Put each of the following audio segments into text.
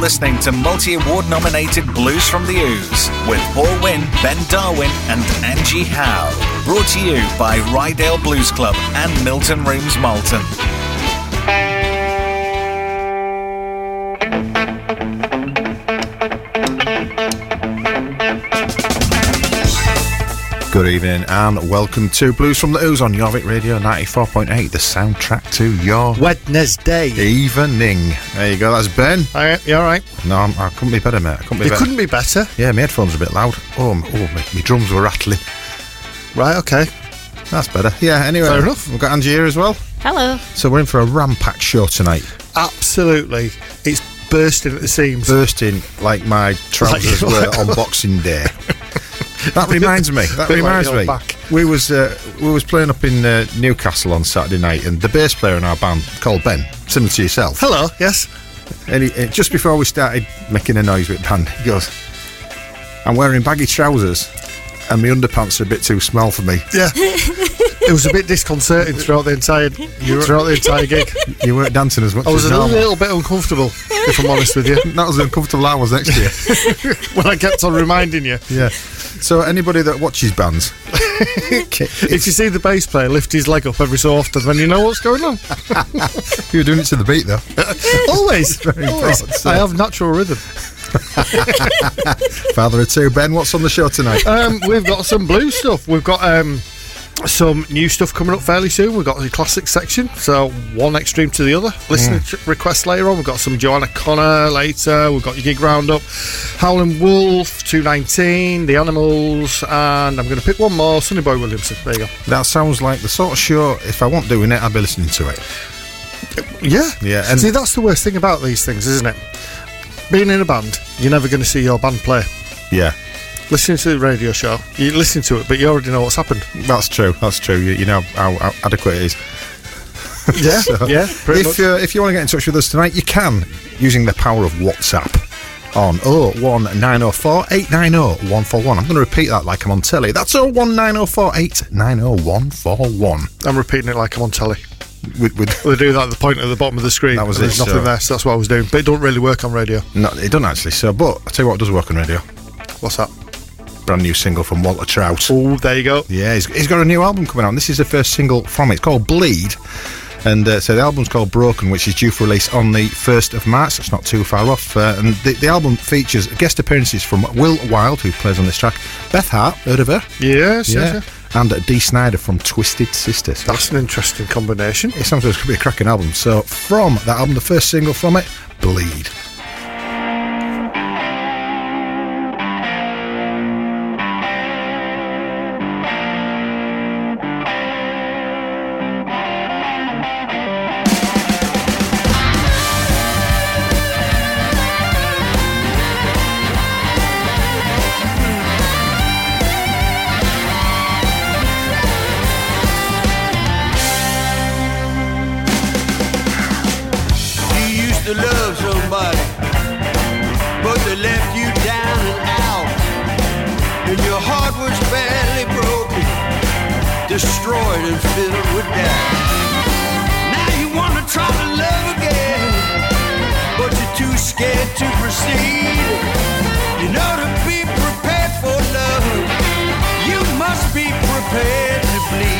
listening to multi award nominated Blues from the Ouse with Paul Winn, Ben Darwin, and Angie Howe. Brought to you by Ryedale Blues Club and Milton Rooms Malton. Good evening and welcome to Blues from the Ouse on Jorvik Radio 94.8, the soundtrack to your Wednesday. evening. There you go, that's Ben. Hi, you all right? No, I'm, I couldn't be better, mate. I couldn't be It better. couldn't be better. Yeah, my headphones are a bit loud. Oh, m- oh my, my drums were rattling. Right, okay. That's better. Yeah, anyway. Fair enough. We've got Angie here as well. Hello. So we're in for a ram-packed show tonight. Absolutely. It's bursting at the seams. Bursting like my trousers Like- were on Boxing Day. That reminds me. That Bit like reminds me. back. We was uh, we was playing up in uh, Newcastle on Saturday night, and the bass player in our band, called Ben, similar to yourself, Hello, yes. And he, uh, just before we started making a noise with band, he goes, I'm wearing baggy trousers and my underpants are a bit too small for me. Yeah. it was a bit disconcerting throughout the entire throughout the entire gig. You weren't dancing as much I was as a normal. little bit uncomfortable, if I'm honest with you, That was uncomfortable I was next to you. when I kept on reminding you. yeah. So anybody that watches bands, If you see the bass player lift his leg up every so often, then you know what's going on. you were doing it to the beat though. Always. Very Always. important, I have natural rhythm. Father of two, Ben. What's on the show tonight? Um, we've got some blue stuff. We've got um, some new stuff coming up fairly soon. We've got the classic section, so one extreme to the other. Listener mm. ch- requests later on. We've got some Joanna Connor later. We've got your gig roundup, Howlin' Wolf, 219, The Animals, and I'm going to pick one more, Sonny Boy Williamson. There you go. that sounds like the sort of show. If I wasn't doing it, I'd be listening to it. Yeah. Yeah, and- See, that's the worst thing about these things, isn't it? Being in a band, you're never going to see your band play. Yeah, Listening to the radio show, you listen to it, but you already know what's happened. that's true. That's true. You, you know how, how adequate it is. Yeah, So, yeah, pretty if uh, if you want to get in touch with us tonight, you can using the power of WhatsApp on 01904 890 141. I'm going to repeat that like I'm on telly. That's 01904 890 141. I'm repeating it like I'm on telly. With, with, They do that at the point at the bottom of the screen. That was and it, There's nothing so- there, so that's what I was doing. But it don't really work on radio. no, it doesn't actually. So, but I tell you what it does work on radio. What's that? Brand new single from Walter Trout. Oh, there you go. Yeah, he's, he's got a new album coming out. And this is the first single from it. It's called Bleed. And uh, so the album's called Broken, which is due for release on the 1st of March. That's not too far off. Uh, and the, the album features guest appearances from Will Wilde, who plays on this track, Beth Hart, heard of her? Yes, yes, Yeah. yes. And Dee Snyder from Twisted Sister. So That's an interesting combination. it sounds like it could be a cracking album. So from that album, the first single from it, Bleed. Destroyed and filled with doubt. Now you want to try to love again, but you're too scared to proceed. You know to be prepared for love, you must be prepared to bleed.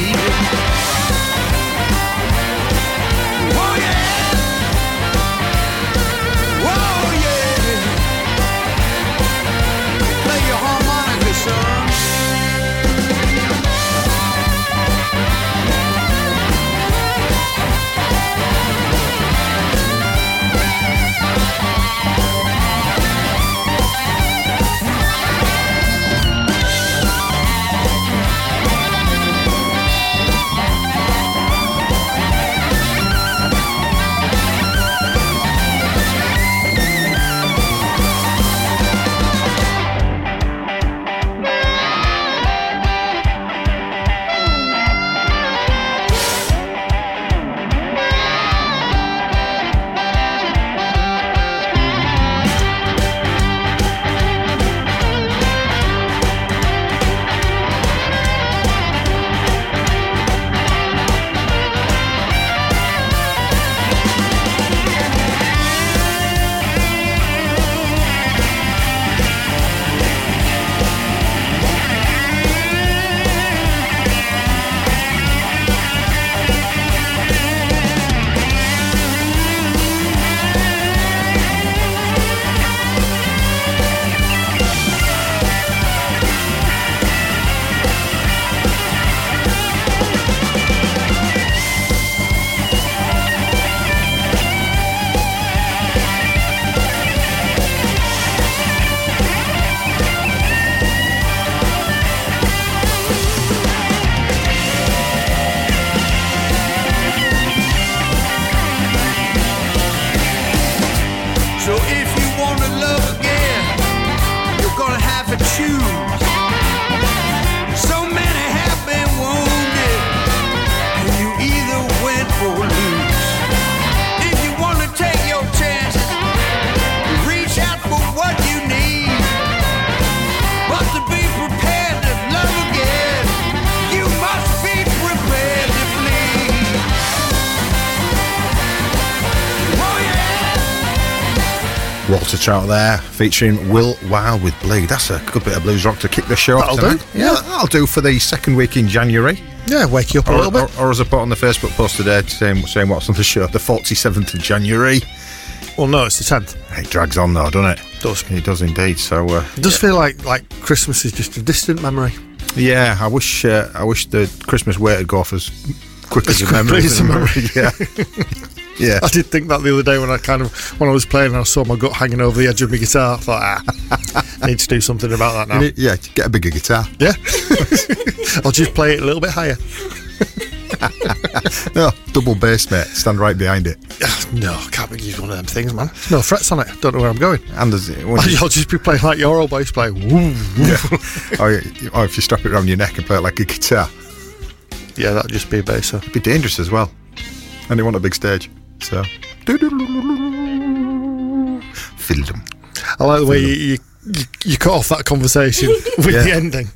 Walter Trout there, featuring Will Wilde with Bleed. That's a good bit of blues rock to kick the show off That'll do. tonight. Yeah, that'll do for the second week in January. Yeah, wake you up a little bit. or, or as I put on the Facebook post today, saying, saying what's on the show, the 47th of January. well, no, it's the 10th. It drags on though, doesn't it? Does. It does indeed. So, uh, It does feel like like Christmas is just a distant memory. yeah, I wish uh, I wish the Christmas wait would go off as quick as, As a memory. as a memory. yeah. yeah. I did think that the other day when I kind of when I was playing, and I saw my gut hanging over the edge of my guitar. I thought, ah, I need to do something about that now. Yeah, get a bigger guitar. Yeah, I'll just play it a little bit higher. No, double bass, mate. Stand right behind it. No, can't use one of them things, man. No frets on it. Don't know where I'm going. And there's, when you- I'll just be playing like your old bass player. Woo. yeah. or, or if you strap it around your neck and play it like a guitar, Yeah, that'd just be a bass. it'd be dangerous as well. And they want a big stage. So. Fiddle them. I like the way you, you, you, you cut off that conversation with Yeah. the ending.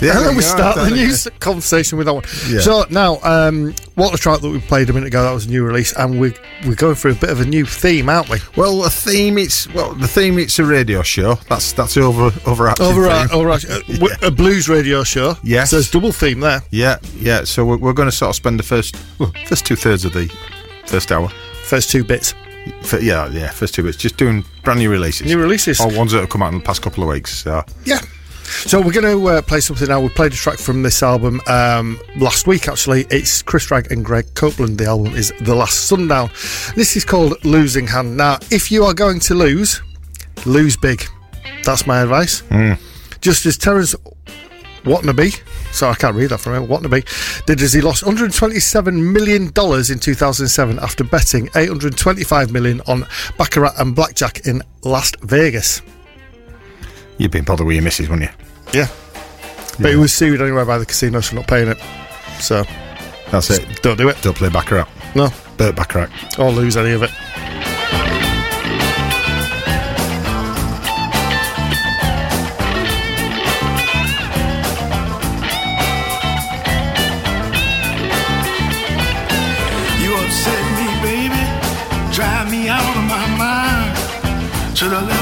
Yeah, and then we start the new s- conversation with that one. Yeah. So now, um, Walter Trout that we played a minute ago, that was a new release, and we we're going through a bit of a new theme, aren't we? Well, the theme it's well, the theme it's a radio show. That's that's over overarching. Over, uh, theme. over uh, blues radio show. Yes. So there's double theme there. Yeah, yeah. So we're, we're going to sort of spend the first well, first two thirds of the first hour. First two bits. F- yeah, yeah. First two bits, just doing brand new releases. New releases. or ones that have come out in the past couple of weeks. So Yeah. So we're going to uh, play something now. We played a track from this album um, last week. Actually, it's Chris Wragg and Greg Copeland. The album is The Last Sundown. This is called Losing Hand. Now, if you are going to lose, lose big. That's my advice. Just as Terrance Watanabe, so I can't read that from him. Watanabe did as he lost 127 million dollars in 2007 after betting 825 million on baccarat and blackjack in Las Vegas. You've been bothered with your missus, wouldn't you? Yeah. But he was sued anyway by the casinos for not paying it. So That's it. don't do it. Don't play baccarat. No. Burt baccarat. Or lose any of it. You upset me, baby. Drive me out of my mind. Should've left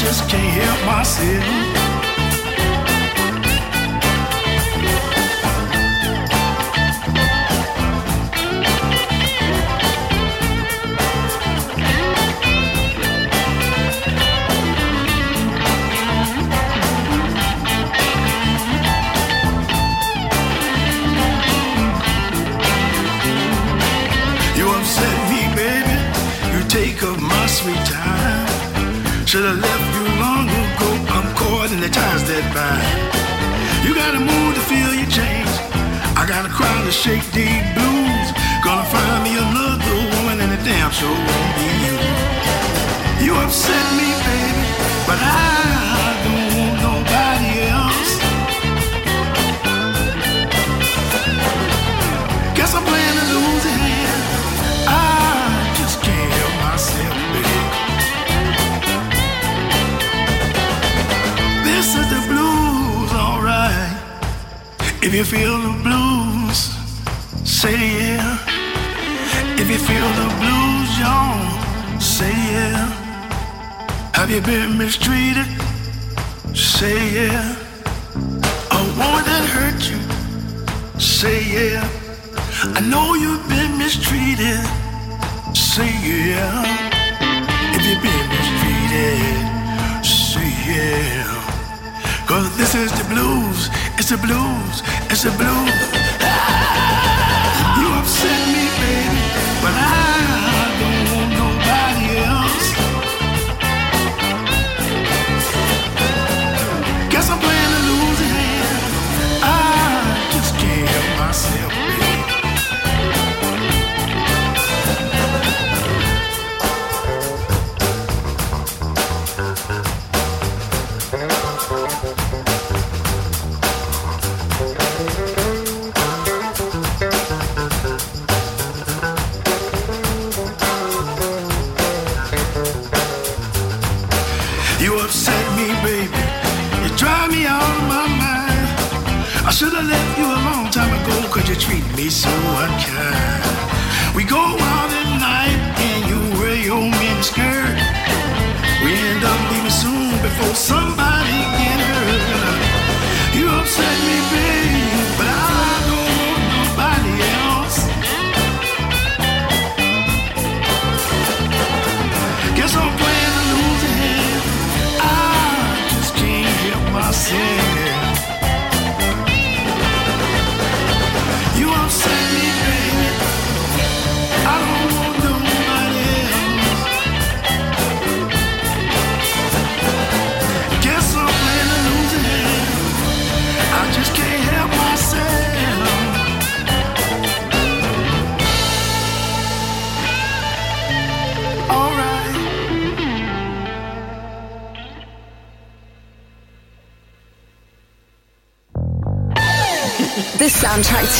just can't help myself. Feel the blues, say yeah. If you feel the blues, y'all, say yeah. Have you been mistreated? Say yeah. A woman that hurt you, say yeah. I know you've been mistreated. Blues. It's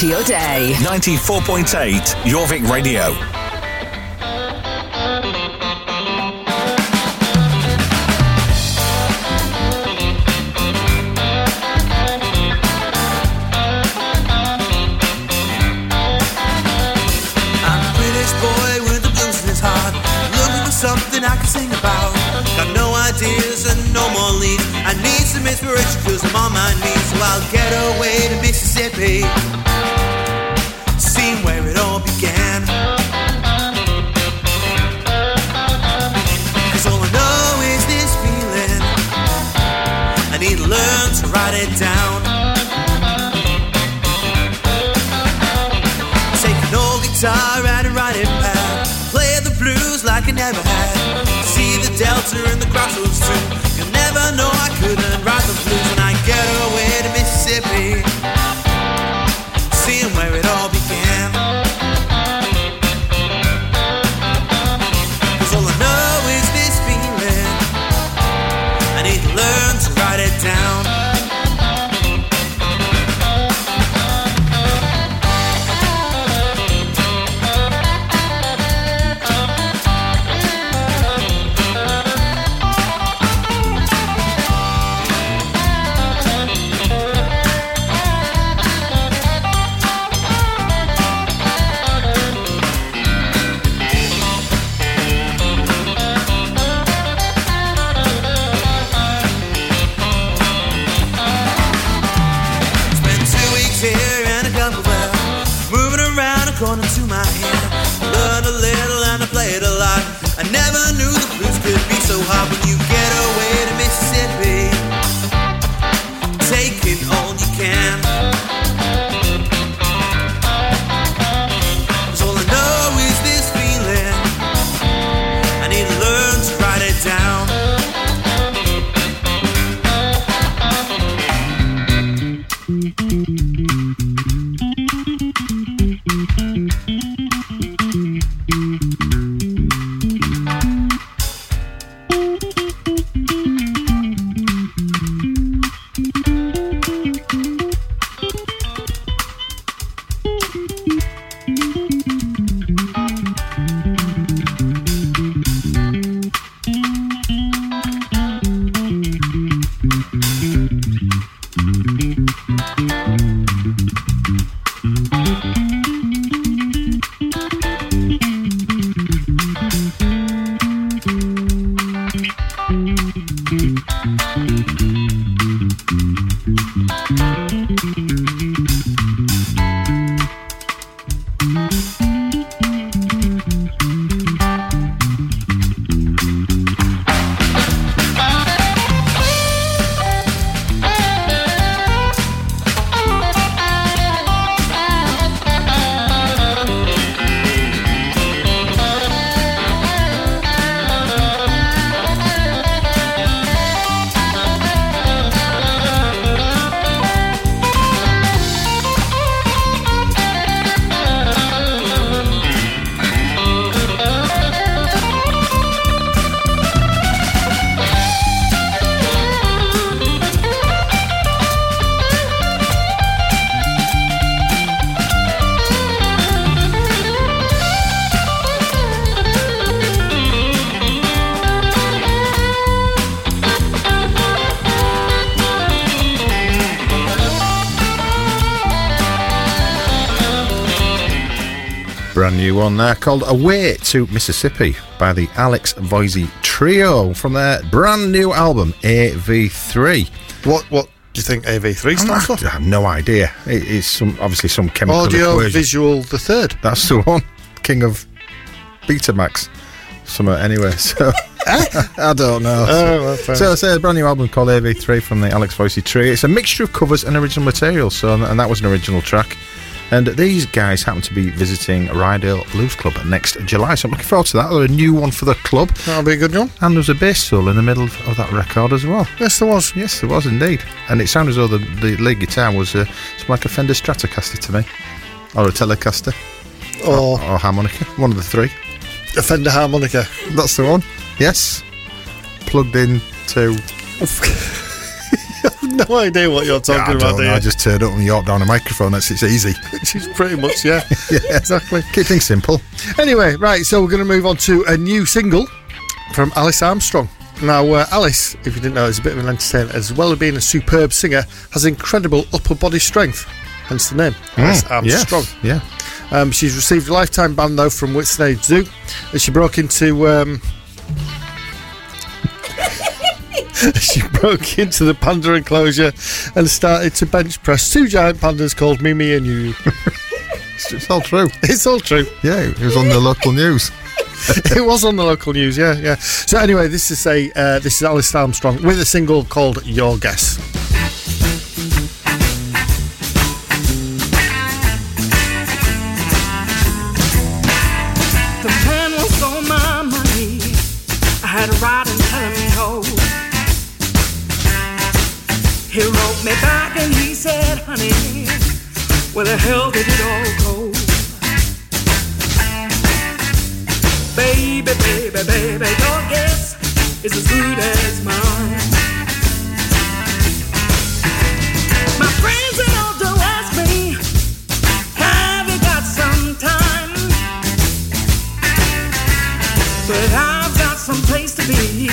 your day. 94.8 Jorvik Radio. guitar and run it back. Play the blues like I never had. See the delta and the crossroads too. You'll never know I couldn't ride the blues when I get away to Mississippi. New one there called Away to Mississippi by the Alex Voysey Trio from their brand new album AV3. What what do you think AV3 stands for? I have no idea. It- it's some obviously some chemical Audio equation. Visual the Third. That's the one. King of Betamax. Somewhere anyway. So eh? I don't know. Oh, well, so it's a brand new album called AV3 from the Alex Voysey Trio. It's a mixture of covers and original material. So and that was an original track. And these guys happen to be visiting Ryedale Blues Club next July, so I'm looking forward to that. They're a new one for the club, That'll be a good one. and there's a bass solo in the middle of, that record as well. Yes, there was. Yes, there was indeed, and it sounded as though the, the lead guitar was uh, like a Fender Stratocaster to me, or a Telecaster, Or or harmonica, one of the three. a Fender harmonica. That's the one. Yes. Plugged in to. no idea what you're I, talking don't about know, there. I just turned up and York down a microphone. That's it's easy. Which is pretty much, yeah. yeah, exactly. Keep things simple. Anyway, right, so we're going to move on to a new single from Alice Armstrong. Now, uh, Alice, if you didn't know, is a bit of an entertainer, as well as being a superb singer, has incredible upper body strength, hence the name, Alice Mm, Armstrong. yes, Yeah. Um, she's received a lifetime ban though from Whipsnade Zoo, as she broke into um, she broke into the panda enclosure and started to bench press two giant pandas called Mimi and you. It's, it's all true. It's all true. Yeah, it was on the local news. it was on the local news, yeah, yeah. So anyway, this is a uh, this is Alice Armstrong with a single called Your Guess. Where the hell did it all go? Baby, baby, baby, your guess is as good as mine. My friends and all do ask me, have you got some time? But I've got some place to be,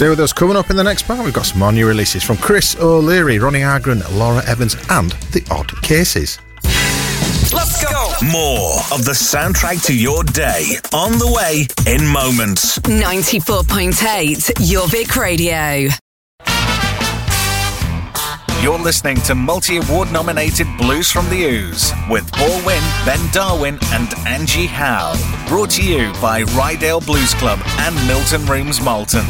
Stay with us. Coming up in the next part, we've got some more new releases from Chris O'Leary, Ronny Aagren, Laura Evans, and The Odd Cases. Let's go. More of the soundtrack to your day on the way in moments. 94.8 Jorvik Radio. You're listening to multi award nominated Blues from the Ouse with Paul Winn, Ben Darwin, and Angie Howe. Brought to you by Ryedale Blues Club and Milton Rooms Malton.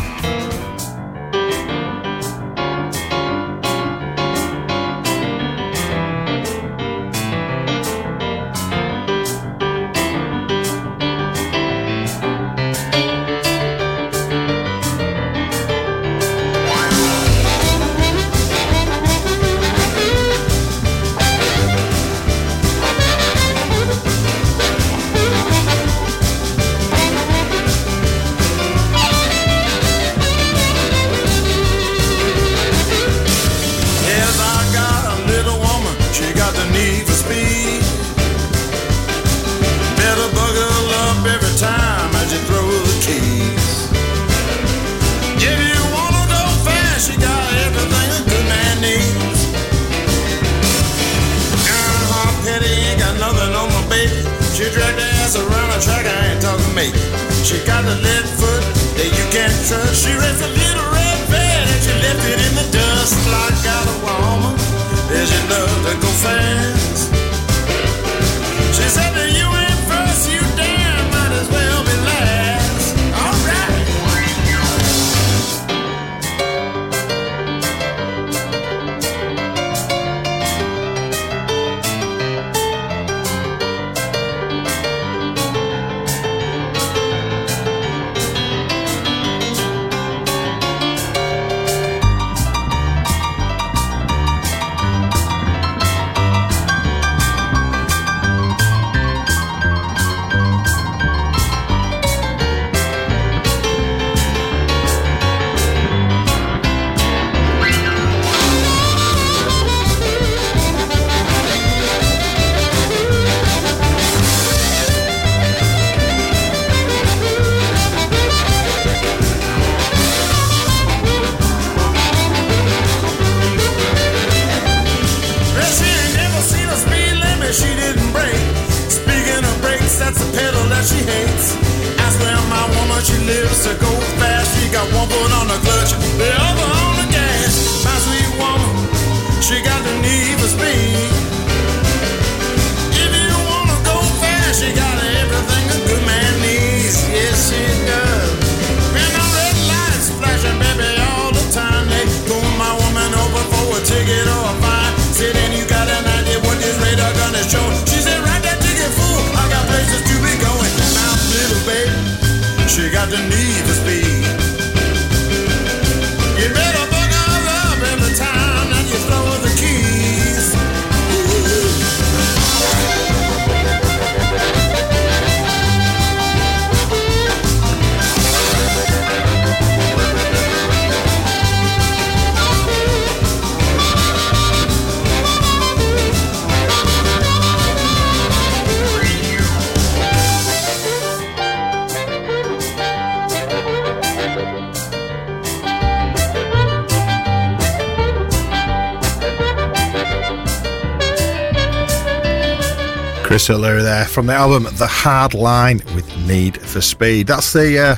O'Leary there from the album The Hard Line with Need for Speed. That's the uh,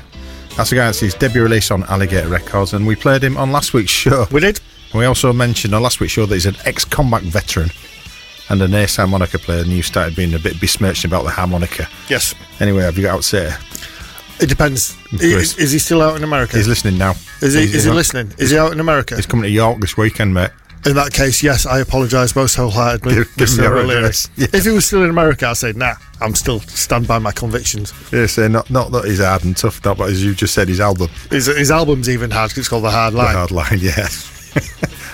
that's the guy that's his debut release on Alligator Records, and we played him on last week's show. We did. And we also mentioned on last week's show that he's an ex-combat veteran and an ace harmonica player, and you started being a bit besmirched about the harmonica. Yes. Anyway, have you got out to say? It depends. Is, is he still out in America? He's listening now. Is he? He's- Is he listening? Is he out in America? He's coming to York this weekend, mate. In that case, yes, I apologise most wholeheartedly. Give- give me your address. Yeah. If he was still in America, I'd say, nah, I'm still stand by my convictions. Yeah, so not not that he's hard and tough, not but as you just said, his album, His, his album's even hard 'cause it's called The Hard The Line. Hard Line, yeah.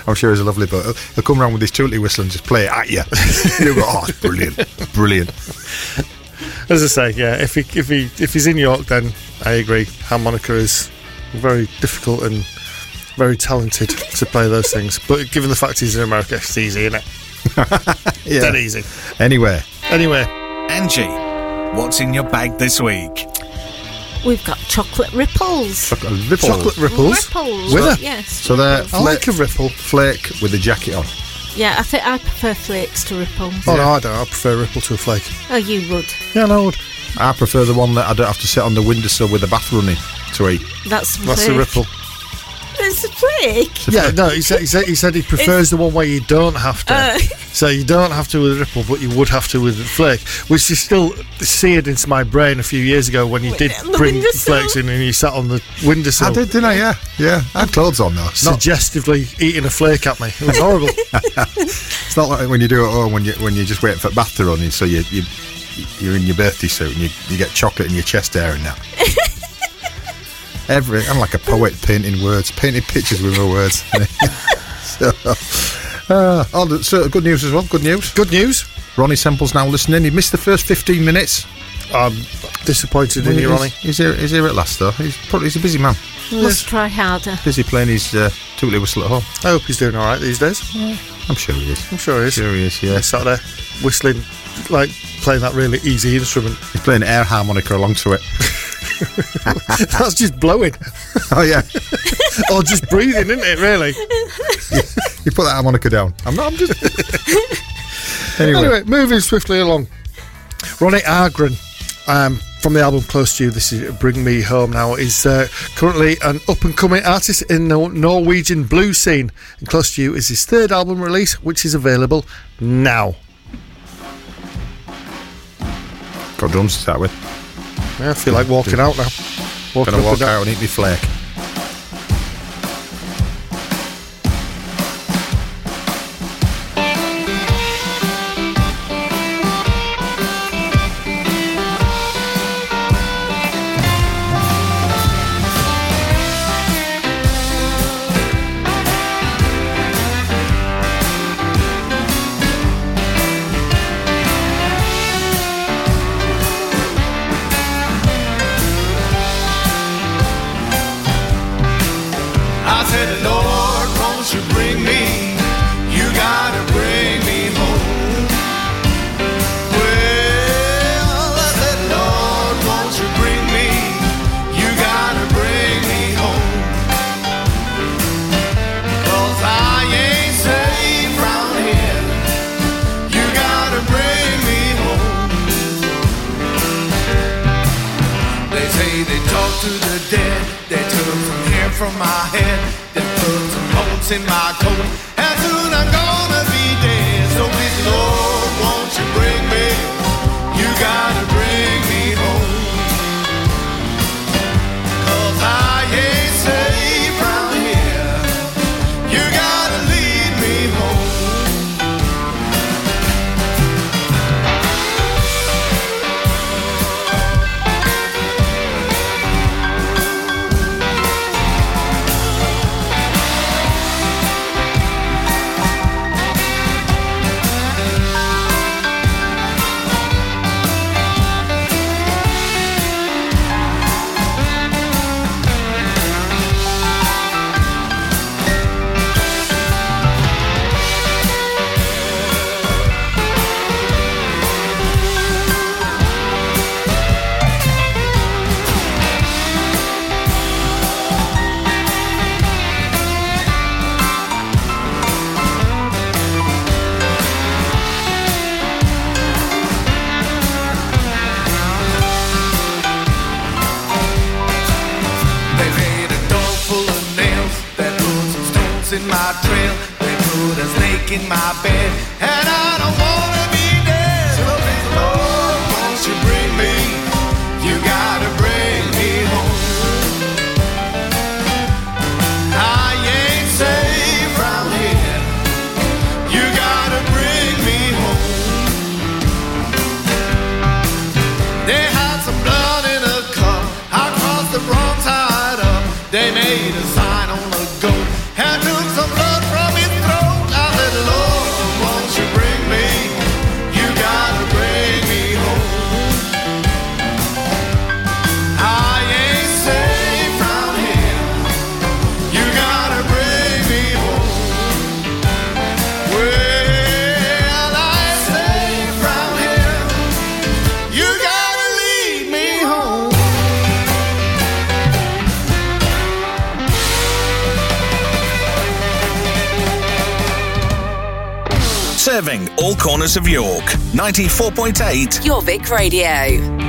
I'm sure he's a lovely but he'll come around with his tootley whistle and just play it at you. you go, oh, it's brilliant, brilliant. As I say, yeah, if he if he if he's in York, then I agree. Harmonica is very difficult and very talented to play those things. But given the fact he's in America, it's easy, isn't it? Yeah. Dead easy. Anyway, Anyway, Angie, what's in your bag this week? We've got chocolate ripples. chocolate ripples. chocolate ripples. Ripples. With a- yes. So they're I like a ripple. flake with a jacket on. Yeah, I think I prefer flakes to ripples. Oh no, I don't. I prefer ripple to a flake. Oh, you would. Yeah, no, I prefer the one that I don't have to sit on the windowsill with the bath running to eat. That's that's the flake. ripple. It's a flake. Yeah, no, he said he said he, said he prefers the one where you don't have to. Uh. so you don't have to with a ripple, but you would have to with a flake, which is still seared into my brain a few years ago when you did it on the bring windowsill. flakes in and you sat on the windowsill. I did, didn't I? Yeah, yeah. I had clothes on though. Not, Suggestively eating a flake at me. It was horrible. it's not like when you do it at home when you when you're just waiting for the bath to run. So you you you're in your birthday suit and you, you get chocolate in your chest hair and that. Every I'm like a poet painting words, painting pictures with my words. so, uh, oh, so good news as well. Good news. Good news. Ronnie Semple's now listening. He missed the first 15 minutes. I'm disappointed in you, Ronnie. he's here. He's here at last though. He's probably he's a busy man. Must try harder. Busy playing his uh, tootly whistle at home. I hope he's doing all right these days. I'm sure he is. I'm sure he is. Sure he is. Yeah. He's sat there whistling, like playing that really easy instrument. He's playing air harmonica along to it. That's just blowing. Oh yeah. or just breathing, isn't it? Really. you put that harmonica down. I'm not. I'm just. anyway. anyway. moving swiftly along. Ronny Aagren. Um, from the album Close to You, this is Bring Me Home Now, is uh, currently an up and coming artist in the Norwegian blues scene. And Close to You is his third album release, which is available now. Got drums to start with. Yeah, I feel like walking out now. Walking Gonna walk out and eat me flake. in my trail. They put a snake in my bed, and I don't want. all corners of York. 94.8 Jorvik Radio.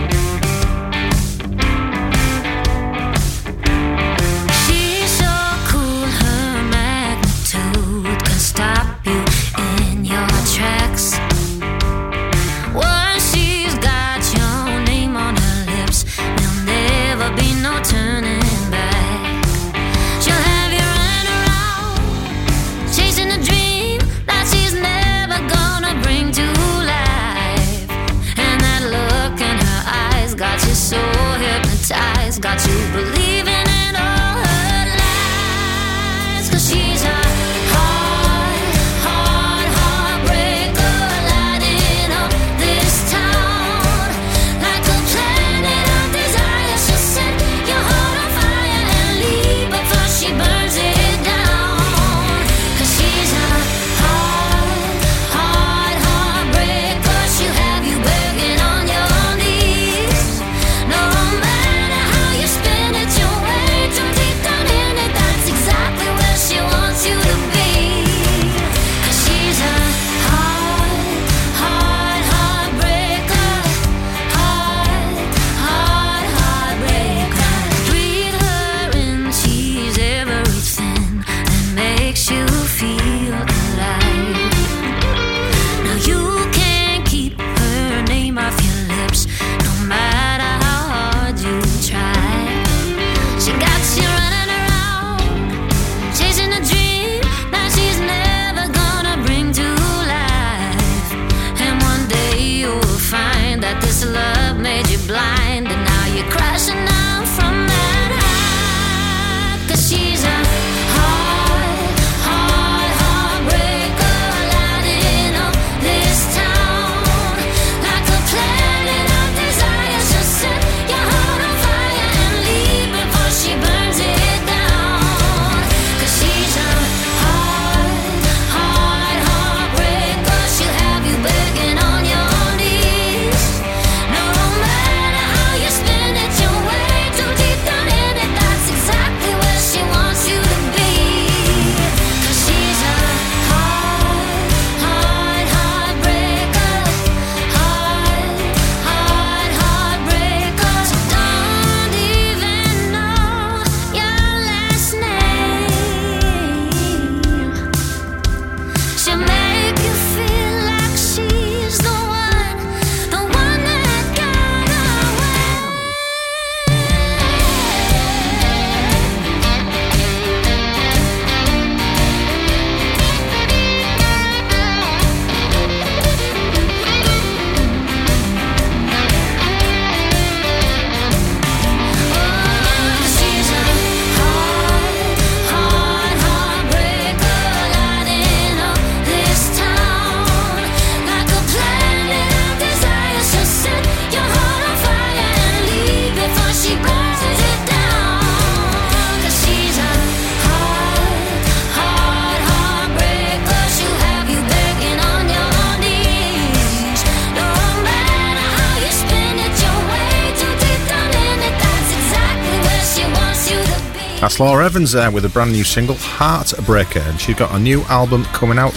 Evans there with a brand new single, Heartbreaker, and she's got a new album coming out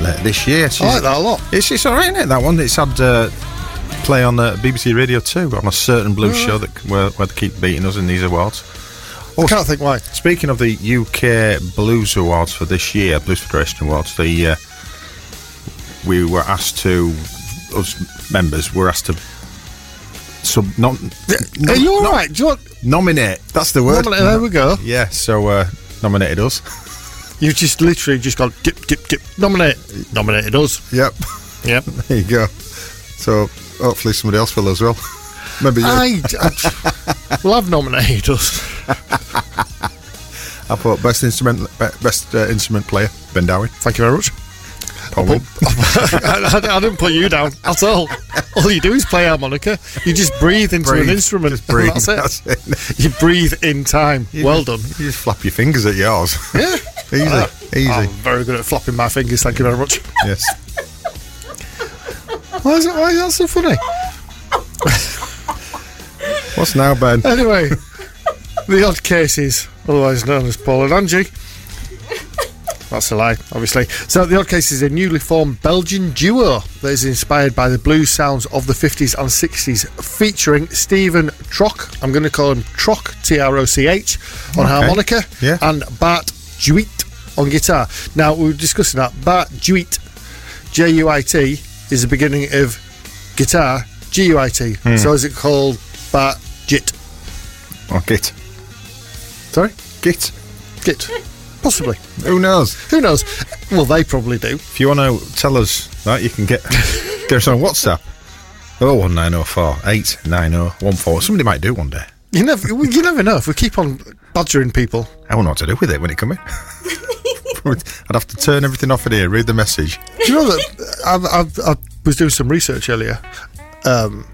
later this year. She's, I like that a lot. It's, it's all right, isn't it? That one. It's had uh, play on uh, BBC Radio 2 on a certain blues Right. show that where, where they keep beating us in these awards. I can't think why. Speaking of the UK Blues Awards for this year, Blues Federation Awards, the uh, we were asked to, us members were asked to sub nom- Are you all nom- right? Do you want? nominate. That's the word. Nominate, there we go. Yeah, so uh, nominated us. You've just literally just gone dip, dip, dip. Nominate. Nominated us. Yep. Yep. There you go. So hopefully somebody else will as well. Maybe you. I, I, well, I've nominated us. I thought best instrument, best uh, instrument player, Ben Darwin. Thank you very much. Winn. I, I- I didn't put you down at all. All you do is play harmonica. You just breathe into Breathe. an instrument. Breathe. That's it. That's it. You breathe in time. You well just- done. You just flap your fingers at yours. Yeah. easy, Ah, easy. I'm very good at flapping my fingers. Thank you very much. Yes. Why is, it, why is that so funny? What's now, Ben? Anyway, the odd cases, otherwise known as Paul and Angie. That's a lie, obviously. So, The Odd Cases is a newly formed Belgian duo that is inspired by the blues sounds of the 50s and 60s, featuring Stephen Troch. I'm going to call him Troch, T R O C H, on Okay. harmonica, Yeah. and Bart Juit on guitar. Now, we were discussing that. Bart Juit, J U I T, is the beginning of guitar, G U I T. Hmm. So, is it called Bart Jit? Or Git. Sorry? Git. Git. Possibly. Who knows? Who knows? Well, they probably do. If you want to tell us that, you can get get us on WhatsApp. Oh one nine oh four eight nine oh one four. Somebody might do one day. You never, you never know. If we keep on badgering people, I won't know what to do with it when it comes in. I'd have to turn everything off in here, read the message. do you know that I've, I've, I was doing some research earlier, um,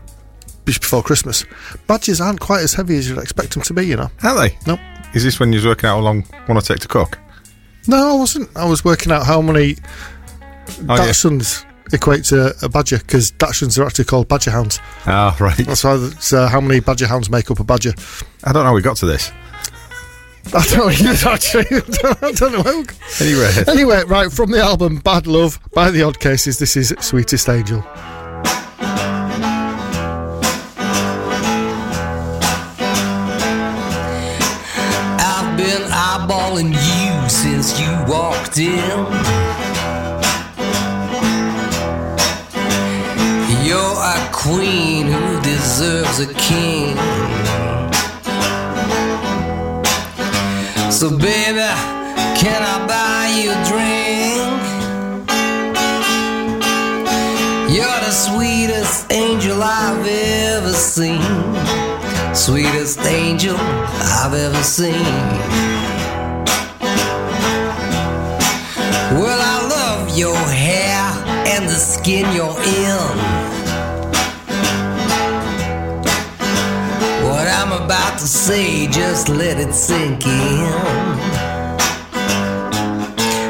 just before Christmas. Badgers aren't quite as heavy as you'd expect them to be. You know. Are they? Nope. Is this when you was working out how long one I take to cook? No, I wasn't. I was working out how many Oh, yeah. Dachshunds equate to a badger because Dachshunds are actually called badger hounds. Ah, right. That's why it's uh, how many badger hounds make up a badger. I don't know how we got to this. I don't know. actually, I don't know. Anyway, Anyway, right, from the album Bad Love by The Odd Cases, this is Sweetest Angel. Eyeballing you since you walked in. You're a queen who deserves a king. So, baby, can I buy you a drink? You're the sweetest angel I've ever seen. Sweetest angel I've ever seen. Your hair and the skin you're in. What I'm about to say, just let it sink in.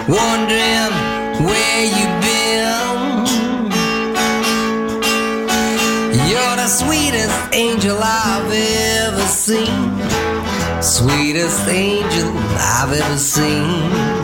Wondering where you've been. You're the sweetest angel I've ever seen. Sweetest angel I've ever seen.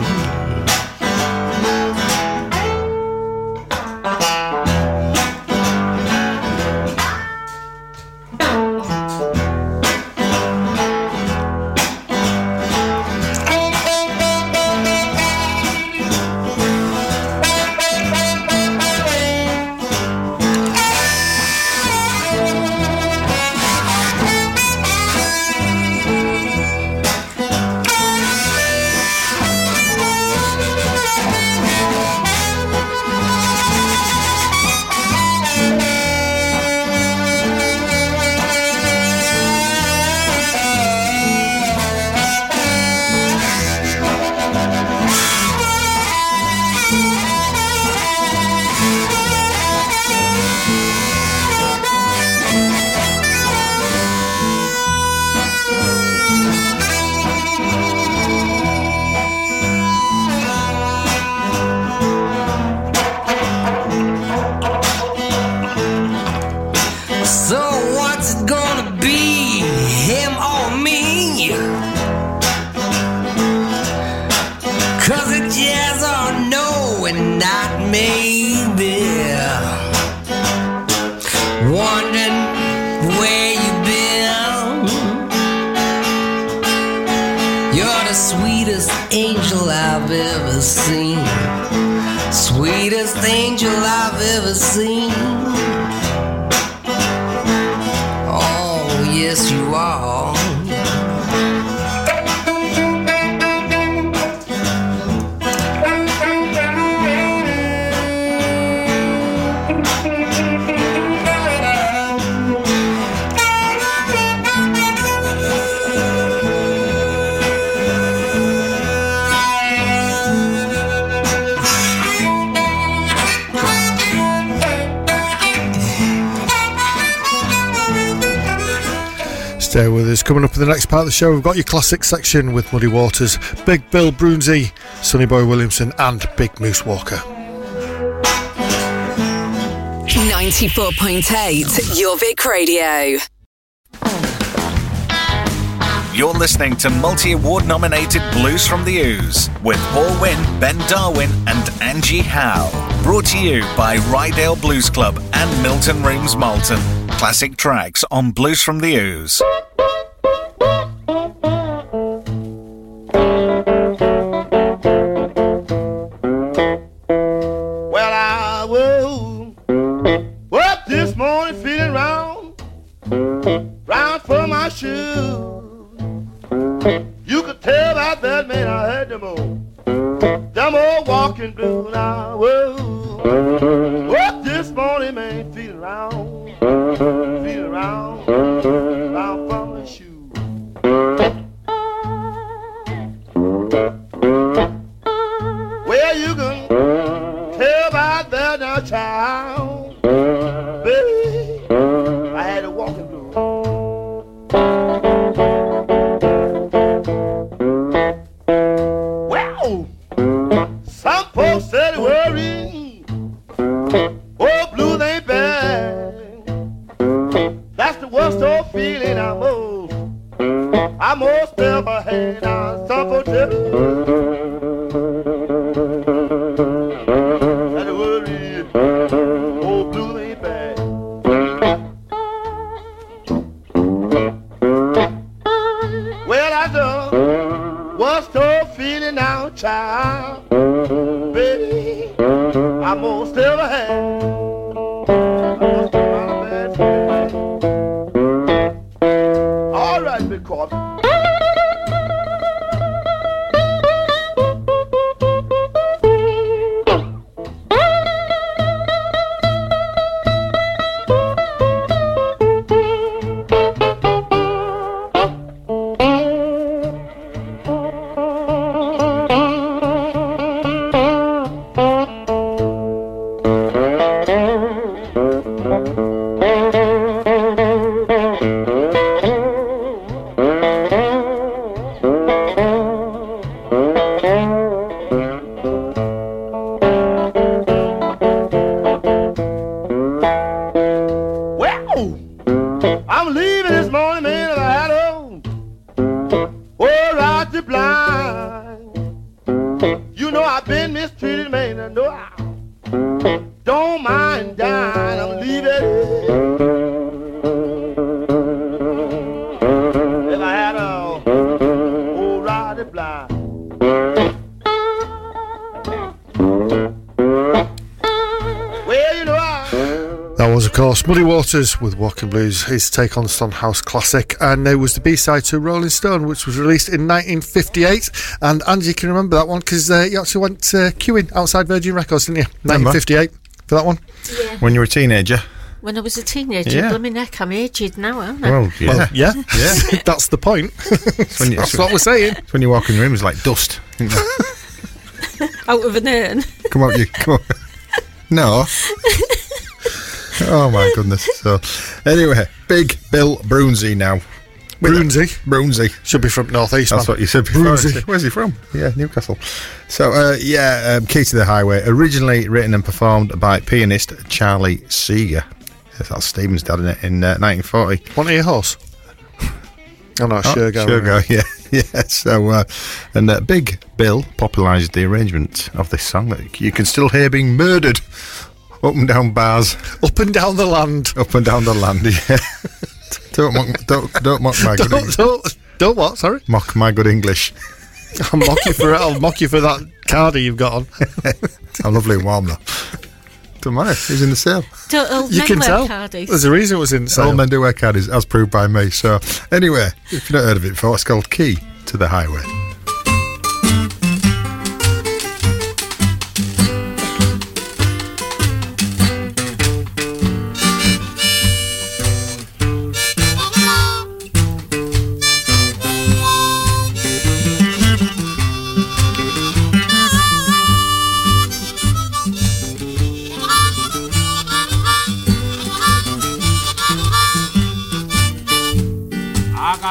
Angel I've ever seen. Sweetest angel I've ever seen. Oh, yes, you are. Stay with us. Coming up in the next part of the show, we've got your classic section with Muddy Waters, Big Bill Broonzy, Sonny Boy Williamson, and Big Moose Walker. 94.8 Jorvik Radio. You're listening to multi award nominated Blues from the Ouse with Paul Winn, Ben Darwin, and Angie Howe. Brought to you by Ryedale Blues Club and Milton Rooms Malton. Classic tracks on Blues from the Ouse. Well, I woke up this morning feeling round, round for my shoes. You could tell by that man I had them old, them old walking blues. now. woke up this morning, man, feel around. Feel round, ever was, Muddy Waters with Walking Blues, his take on the Son House classic. And there was the B side to Rolling Stone, which was released in 1958. And Angie can remember that one because uh, you actually went uh, queuing outside Virgin Records, didn't you? Remember. 1958 for that one. Yeah. When you were a teenager. When I was a teenager, Yeah. blooming heck, I'm aged now, aren't I? Well, yeah. Well, yeah. Yeah. That's the point. when you- That's what we're saying. It's When you walk in the room, it's like dust. Out of an urn. come on, you come on. No. Oh my goodness. So, anyway, Big Bill Broonzy now. Broonzy. Broonzy. Should be from North East. That's man. what you said before. Broonzy. Where's he from? Yeah, Newcastle. So, uh, yeah, um, Key to the Highway, originally written and performed by pianist Charlie Segar. That's Stephen's dad in it in uh, 1940. Want to hear horse? Oh no, Shergar. Shergar, yeah, yeah. So, uh, and uh, Big Bill popularised the arrangement of this song that you can still hear being murdered up and down bars, Up and down the land. up and down the land. Yeah. don't mock, don't, don't mock my Don't, goodies. don't, Don't what? Sorry. Mock my good English. I'll mock you for it. I'll mock you for that cardi you've got on. I'm lovely and warm though. Don't matter. He's in the sale. Don't uh, You can wear tell. cardies. There's a reason it was in sale. All men do wear caddies, as proved by me. So, anyway, if you've not heard of it before, it's called Key to the Highway.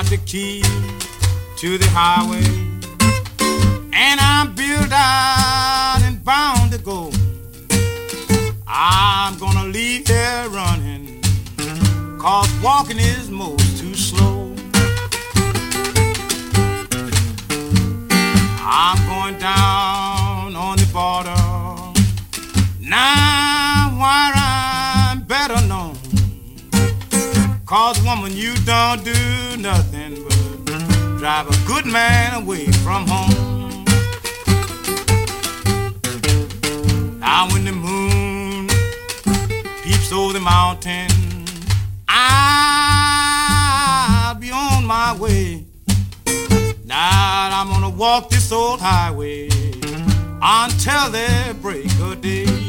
Got the key to the highway, and I'm built out and bound to go. I'm gonna leave here running, cause walking is most too slow. I'm going down on the border, now Cause woman, you don't do nothing but drive a good man away from home. Now when the moon peeps over the mountain, I'll be on my way. Now I'm gonna walk this old highway until the break of day.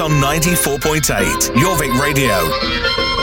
On 94.8 Jorvik Radio.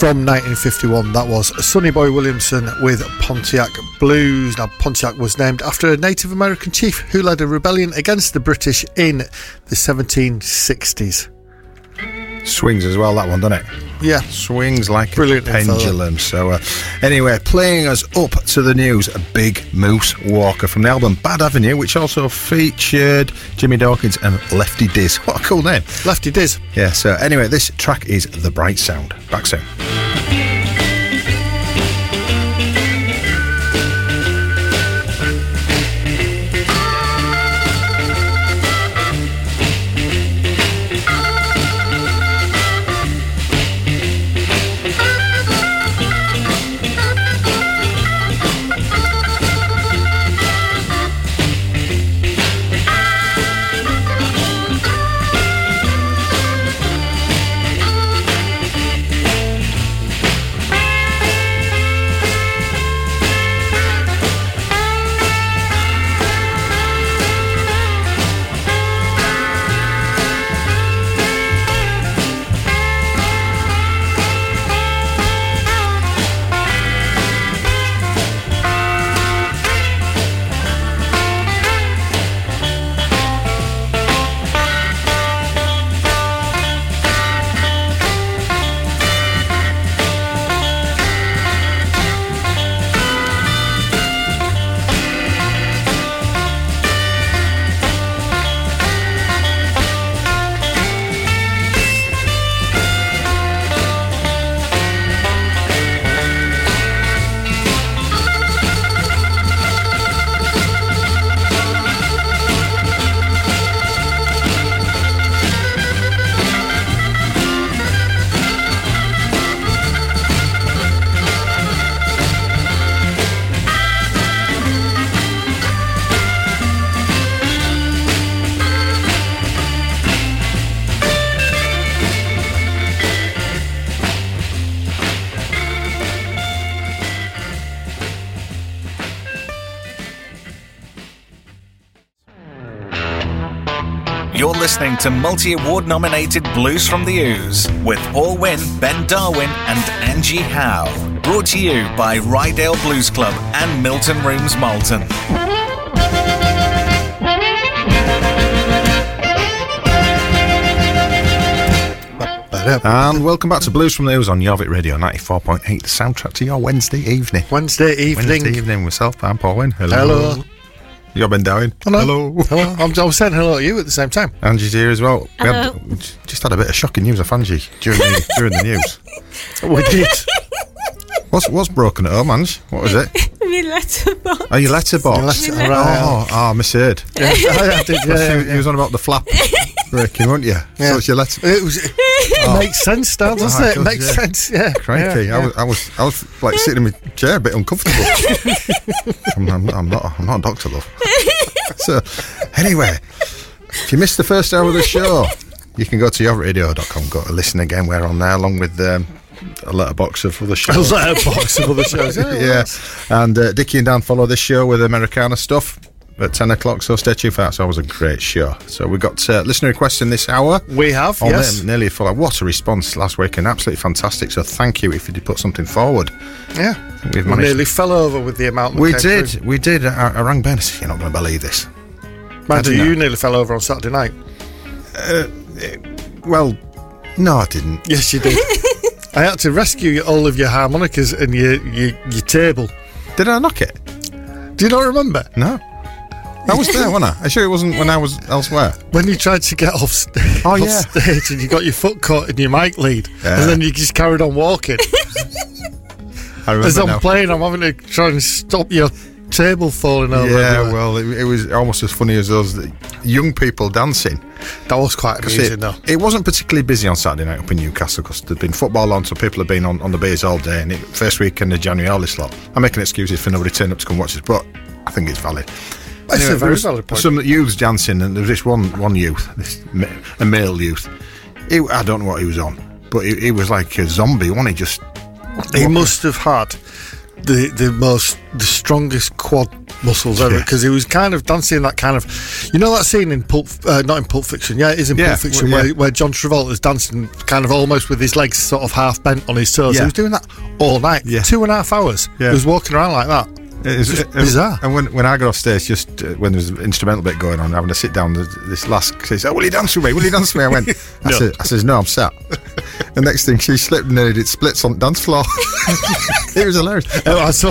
From 1951. That was Sonny Boy Williamson with Pontiac Blues. Now, Pontiac was named after a Native American chief who led a rebellion against the British in the 1760s. Swings as well, that one, doesn't it? Yeah. Swings like Brilliant a pendulum. So, uh, anyway, playing us up to the news, a Big Moose Walker from the album Bad Avenue, which also featured Jimmy Dawkins and Lefty Dizz. What a cool name. Lefty Dizz. Yeah, so anyway, this track is The Bright Sound. Back soon. To multi award nominated Blues from the Ouse with Paul Winn, Ben Darwin, and Angie Howe. Brought to you by Ryedale Blues Club and Milton Rooms Malton. And welcome back to Blues from the Hills on Jorvik Radio 94.8, the soundtrack to your Wednesday evening. Wednesday evening. Wednesday evening myself, I'm Paul Winn. Hello. Hello. You're Ben Darwin. Hello. Hello. hello. I'm, I was saying hello to you at the same time. Angie's here as well. We had- Hello. we j- just had a bit of shocking news off Angie during the, during the news. Oh, we did. What's what's broken at home, Ange? What was it? My letterbox. Oh, your letterbox. Your letter- right, oh, oh, misheard. Yeah, oh, I, I did, yeah, yeah, You was on about the flap breaking, weren't you? Yeah. So it's your letter. It was. It makes sense now, doesn't Oh, it? it It does, makes yeah. sense. Yeah. Crikey, Yeah, I was, I was, I was like sitting in my chair, a bit uncomfortable. I'm, I'm, I'm not, I'm not a doctor, love. so, anyway, if you missed the first hour of the show, you can go to yourradio.com, go to listen again. We're on there, along with um, a letterbox of other shows. A shows. letterbox of other shows. Yeah. yeah, and uh, Dickie and Dan follow this show with Americana stuff at 10 o'clock, so stay tuned for that. It's always a great show. So we've got uh, listener requests in this hour. We have, Oh, yes. ne- nearly full. hour. What a response last week, and absolutely fantastic. So thank you if you did put something forward. Yeah. We've We nearly fell over with the amount we did, through. we did. I, I rang Ben and said, You're not going to believe this. Mind you, didn't you I? nearly fell over on Saturday night. Well, no, I didn't. Yes, you did. I had to rescue all of your harmonicas and your, your your table. Did I knock it? Do you not remember No. I was there, wasn't I? I sure it wasn't when I was elsewhere. when you tried to get off, st- Oh, off yeah. stage and you got your foot caught in your mic lead, Yeah. and then you just carried on walking? I remember As I'm now. playing, I'm having to try and stop your table falling over. Yeah, everywhere. well, it, it was almost as funny as those young people dancing. that was quite amusing, it, though. it wasn't particularly busy on Saturday night up in Newcastle because there'd been football on, so people had been on, on the bays all day. And it, first weekend of January, all this lot. I'm making excuses for nobody turning up to come watch us, but I think it's valid. It's a very valid point. Some youths dancing, and there was this one one youth, this a male youth. He, I don't know what he was on, but he, he was like a zombie. Wasn't he? Just He must have had the the most the strongest quad muscles ever because he was kind of dancing that kind of, you know, that scene in Pulp, uh, not in Pulp Fiction, yeah, it is in Yeah, Pulp Fiction well, yeah. where, where John Travolta's dancing kind of almost with his legs sort of half bent on his toes. Yeah. He was doing that all night, Yeah. two and a half hours. Yeah. He was walking around like that. It was Just it- bizarre. And when, when I got off stage, just uh, when there was an instrumental bit going on, having to sit down, this lass says, "Oh, will you dance with me? Will you dance with me?" I went, I, said, I says, "No, I'm sat." the next thing, she slipped and did splits on the dance floor. it was hilarious. Oh, I saw,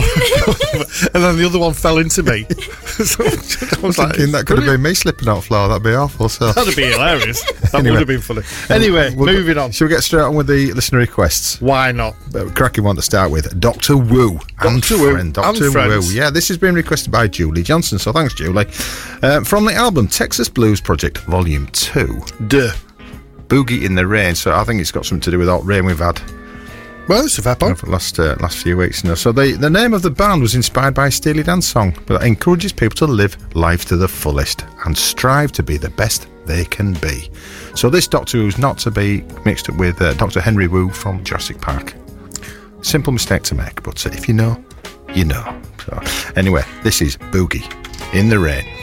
and then the other one fell into me. so, I was thinking that could have been me slipping out the floor. That'd be awful. So That'd be hilarious. That Anyway. would have been funny. Anyway, We'll- moving on. Shall we get straight on with the listener requests? Why not? Cracking one to start with. Doctor Wu and Dr. Wu friend. Doctor and Yeah, this has been requested by Julie Johnson. So thanks, Julie. Uh, from the album Texas Blues Project Volume Two. Duh. Boogie in the Rain. So I think it's got something to do with all the rain we've had Well, it's a point. last uh, last few weeks. Know. So the the name of the band was inspired by a Steely Dan song, but it encourages people to live life to the fullest and strive to be the best they can be. So this Doctor Who's not to be mixed up with uh, Doctor Henry Wu from Jurassic Park. Simple mistake to make, but if you know, you know. So anyway, this is Boogie in the Rain.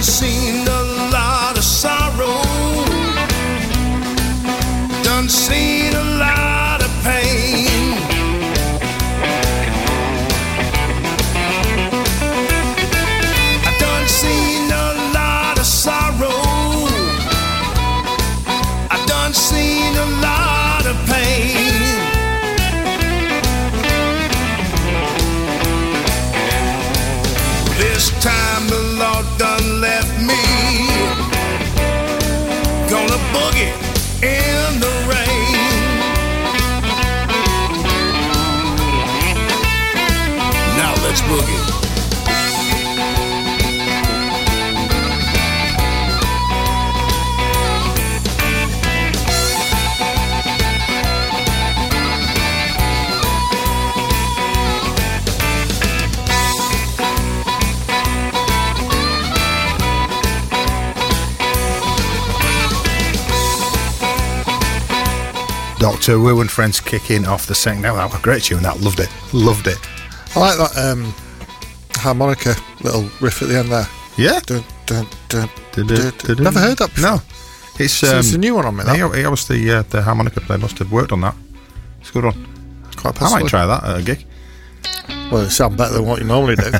See. Doctor Wu and Friends kicking off the second. Now that was a great tune. That loved it. Loved it. I like that um, harmonica little riff at the end there. Yeah. Dun, dun, dun. Never heard that before. No. It's, So it's um, a new one on me, that. He, he obviously uh, the harmonica player must have worked on that. It's a good one. Quite I might try that at a gig. Well, it sounds better than what you normally do.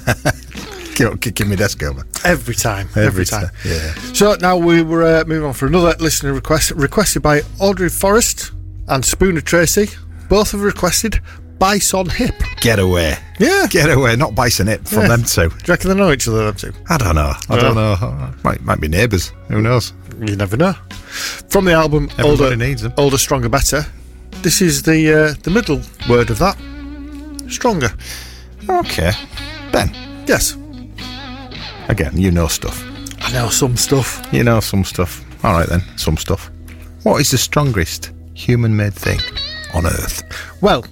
Keep kicking my desk over. Every time. Every, time. Yeah. So now we were uh, moving on for another listener request requested by Audrey Forrest and Spooner Tracy. Both have requested Bison Hip. Get away. Yeah. Get away. Not bison it from Yeah. them two. Do you reckon they know each other, them two? I don't know. I don't know. Might might be neighbours. Who knows? You never know. From the album Everybody Older, needs 'em. Older, Stronger, Better. This is the uh, the middle word of that. Stronger. Okay. Ben. Yes. Again, you know stuff. I know some stuff. You know some stuff. All right then, some stuff. What is the strongest human-made thing on Earth? Well,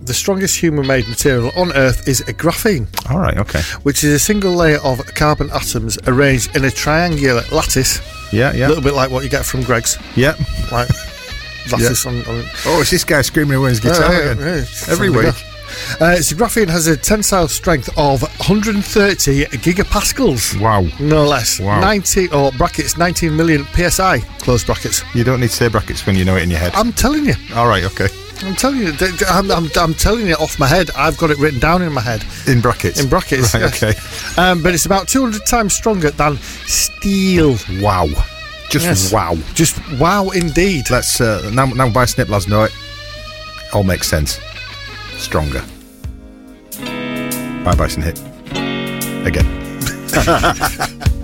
the strongest human-made material on Earth is a graphene. All right. Okay. which is a single layer of carbon atoms arranged in a triangular lattice, Yeah. Yeah. a little bit like what you get from Greg's, Yeah. like lattice on, on Oh, it's this guy screaming away his guitar Yeah, yeah, again. Every week. Uh, so graphene has a tensile strength of 130 gigapascals, Wow. no less. Wow. 90 or brackets 19 million psi. Close brackets. You don't need to say brackets when you know it in your head. I'm telling you. All right. Okay. I'm telling you. I'm, I'm, I'm telling you off my head. I've got it written down in my head. In brackets. In brackets. Right, yes. Okay. Um, but it's about 200 times stronger than steel. Wow. Just Yes. wow. Just wow, indeed. Let's uh, now now by snip lads know it. All makes sense. Stronger. Bye Bison Hip. Again.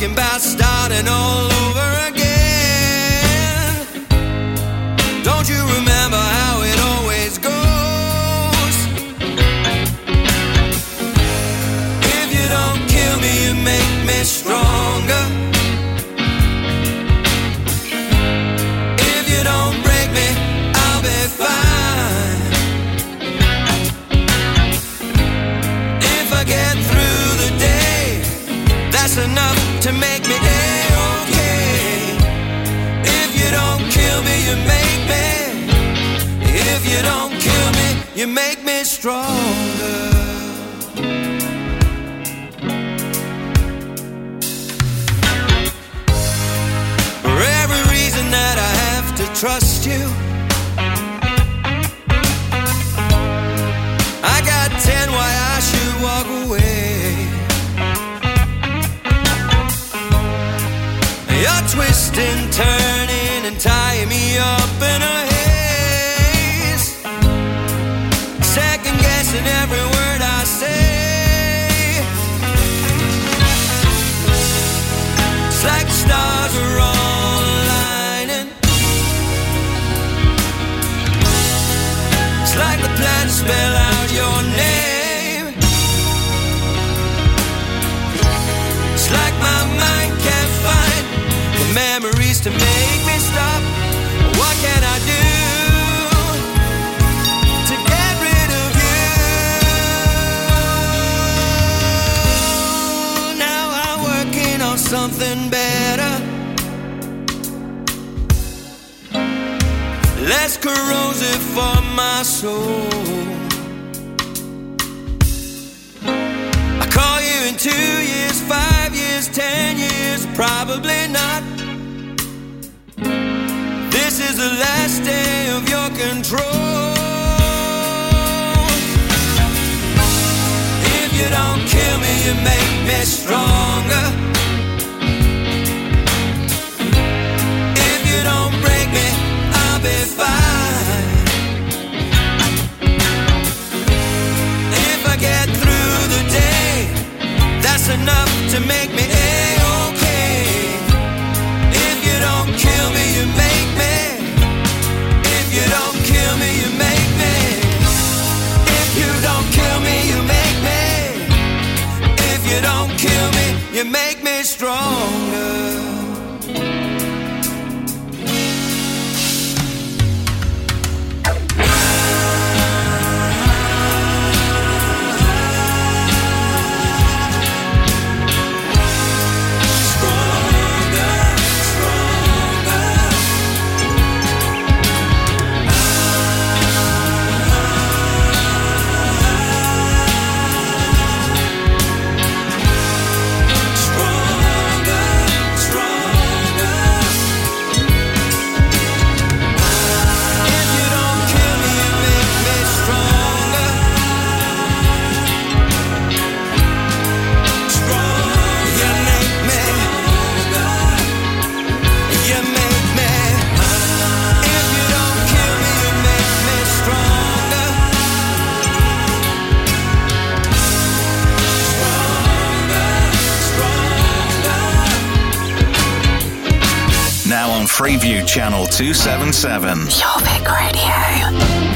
talking about starting all you make me stronger. For every reason that I have to trust you. I got ten why I should walk away. You're twisting, turning, and tying me up spell out your name. It's like my mind can't find the memories to make me stop. Corrosive for my soul. I call you in two years, five years, ten years, probably not. This is the last day of your control. If you don't kill me, you make me stronger. If you don't break me, I'll be fine. Get through the day, that's enough to make me a-okay. If you don't kill me, you make me. If you don't kill me, you make me. If you don't kill me, you make me. If you don't kill me, you make me stronger. 277. Your Big Radio.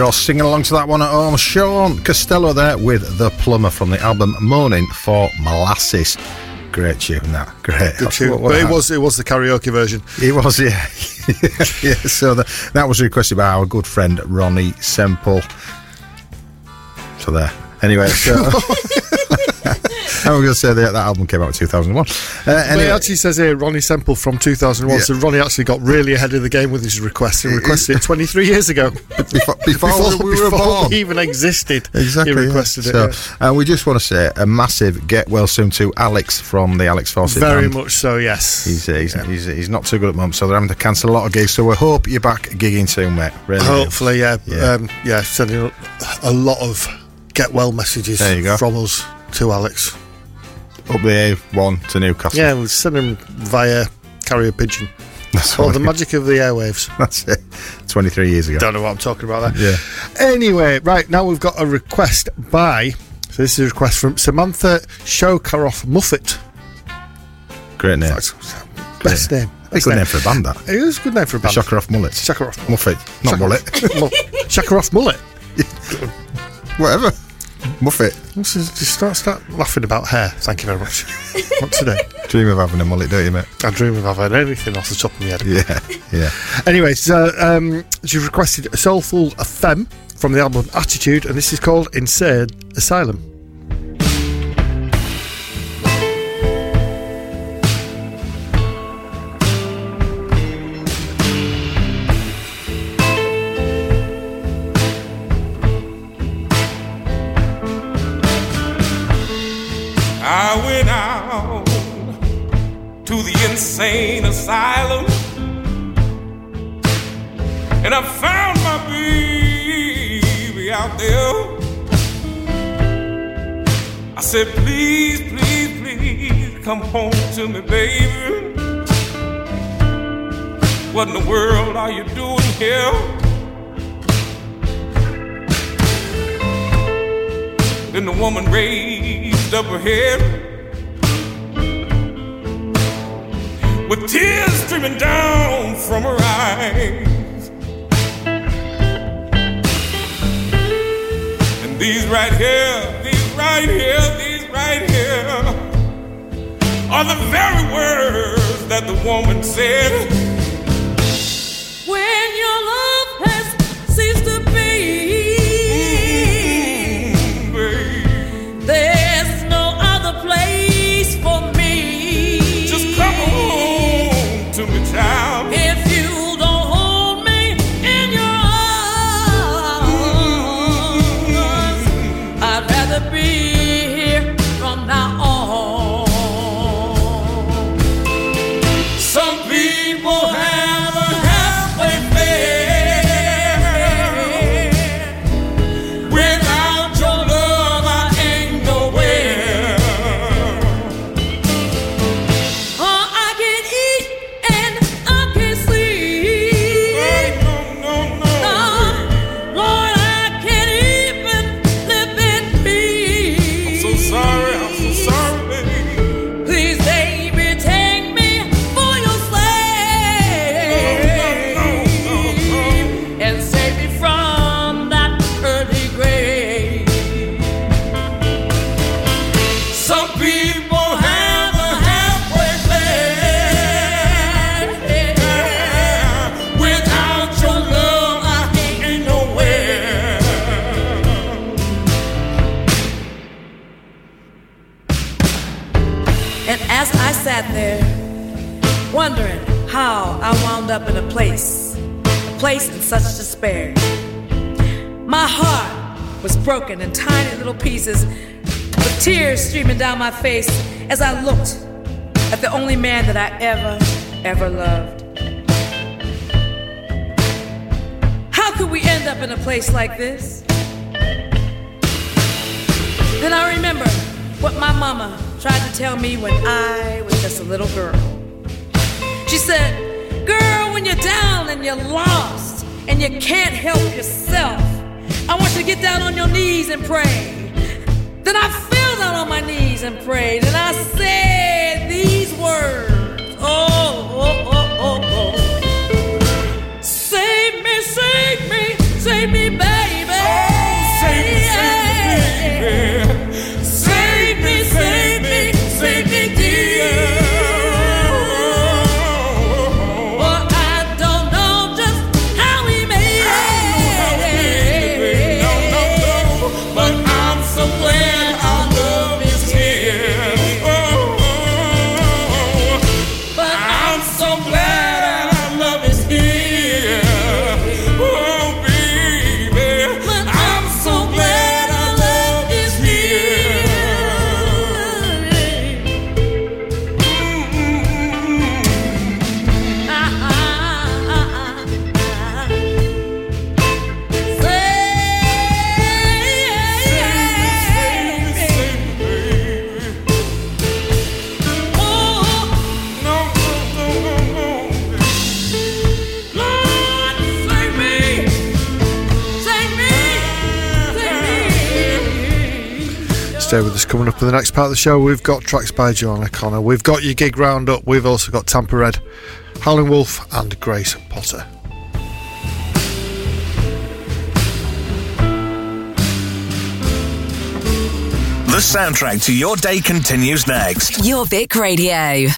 You're all singing along to that one at home. Sean Costello there with The Plumber from the album Moaning for Molasses. Great tune, that. Great. Good tune. What- what But it was it was the karaoke version. It was, yeah. yeah, so the, that was requested by our good friend Ronnie Semple. So there. Anyway, so. I'm going to say that that album came out in 2001. Uh, anyway, it actually says here Ronnie Semple from 2001. Yeah. So Ronnie actually got really ahead of the game with his request and requested it 23 years ago. before, before, we were before born. even existed. Exactly. He yeah. requested So, yeah. and we just want to say a massive get well soon to Alex from the Alex Voysey Very band. much so, yes. He's, uh, he's, he's, he's not too good at the moment, so they're having to cancel a lot of gigs. So we hope you're back gigging soon, mate. Really. do. Hopefully, yeah. Yeah. Um, yeah, sending a- a lot of get well messages There you go. from us to Alex. Up the A1 to Newcastle. Yeah, we'll send them via carrier pigeon. That's Oh, the it- magic of the airwaves. That's it. 23 years ago. Don't know what I'm talking about there. Yeah. Anyway, right now we've got a request by. So this is a request from Samantha Shokaroff Muffet. Great name. That's best name. A good name for a band, that. It is a good name for a band. Shakarov Mullets. Shakarov. Muffet. Not mullet. Mu- Shakarov Mullet. Whatever. Muffet. Just, just start, start laughing about hair. Thank you very much. Not today. Dream of having a mullet, don't you, mate? I dream of having anything off the top of my head. Yeah. Yeah. Anyway, so um, she requested a soulful femme from the album Attitude, and this is called Insane Asylum. Asylum and I found my baby out there. I said, please, please, please come home to me, baby. What in the world are you doing here? Then the woman raised up her head with tears streaming down from her eyes. And these right here, these right here, these right here are the very words that the woman said. Up in a place, a place in such despair, my heart was broken in tiny little pieces, with tears streaming down my face as I looked at the only man that I ever, ever loved. How could we end up in a place like this? Then I remember what my mama tried to tell me when I was just a little girl. She said, when you're down and you're lost and you can't help yourself, I want you to get down on your knees and pray. Then I fell down on my knees and prayed, and I said these words Oh, oh, oh, oh, oh. Save me, save me, save me back. Stay with us. Coming up in the next part of the show, we've got tracks by Joanna Connor. We've got your gig roundup. We've also got Tampa Red, Howlin' Wolf, and Grace Potter. The soundtrack to your day continues next. Jorvik Radio.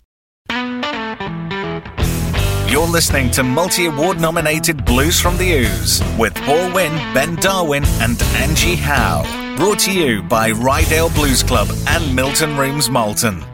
You're listening to multi award nominated Blues from the Ouse with Paul Winn, Ben Darwin, and Angie Howe. Brought to you by Ryedale Blues Club and Milton Rooms Malton.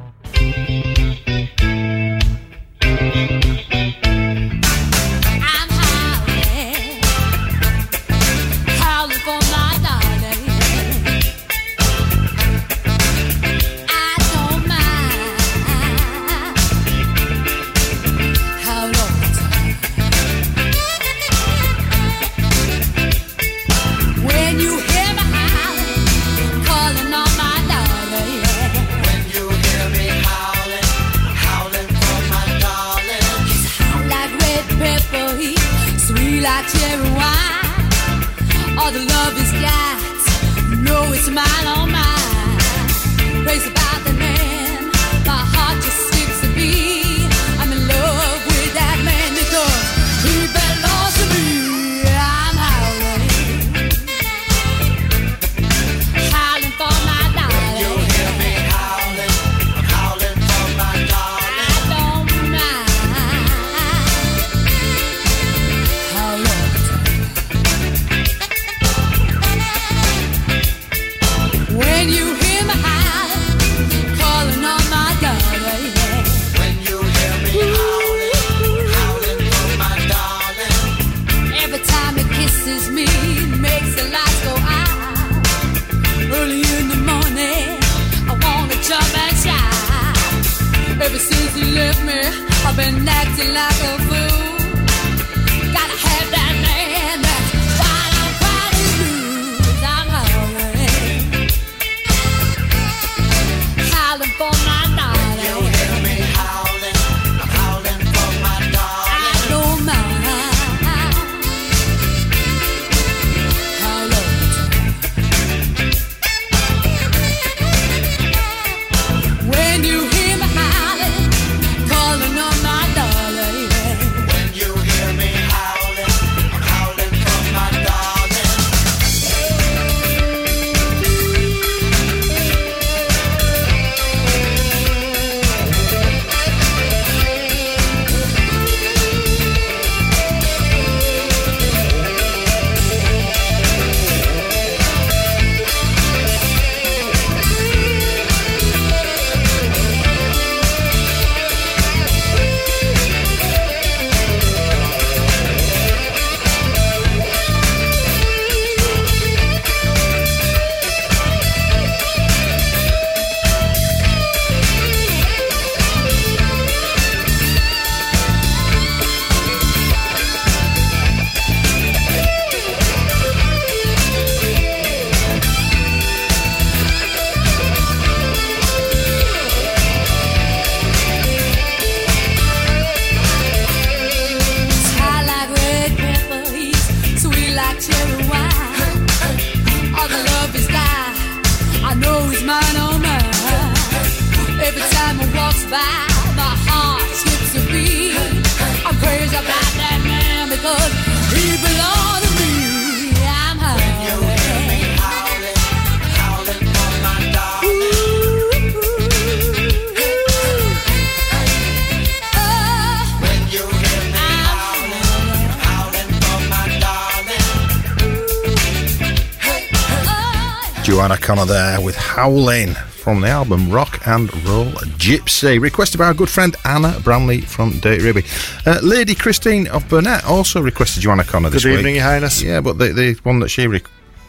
Howling from the album Rock and Roll Gypsy. Requested by our good friend Anna Bramley from Dirty Ruby. Uh, Lady Christine of Burnett also requested Joanna Connor this Good week. evening, Your Highness. Yeah, but the, the one that she re-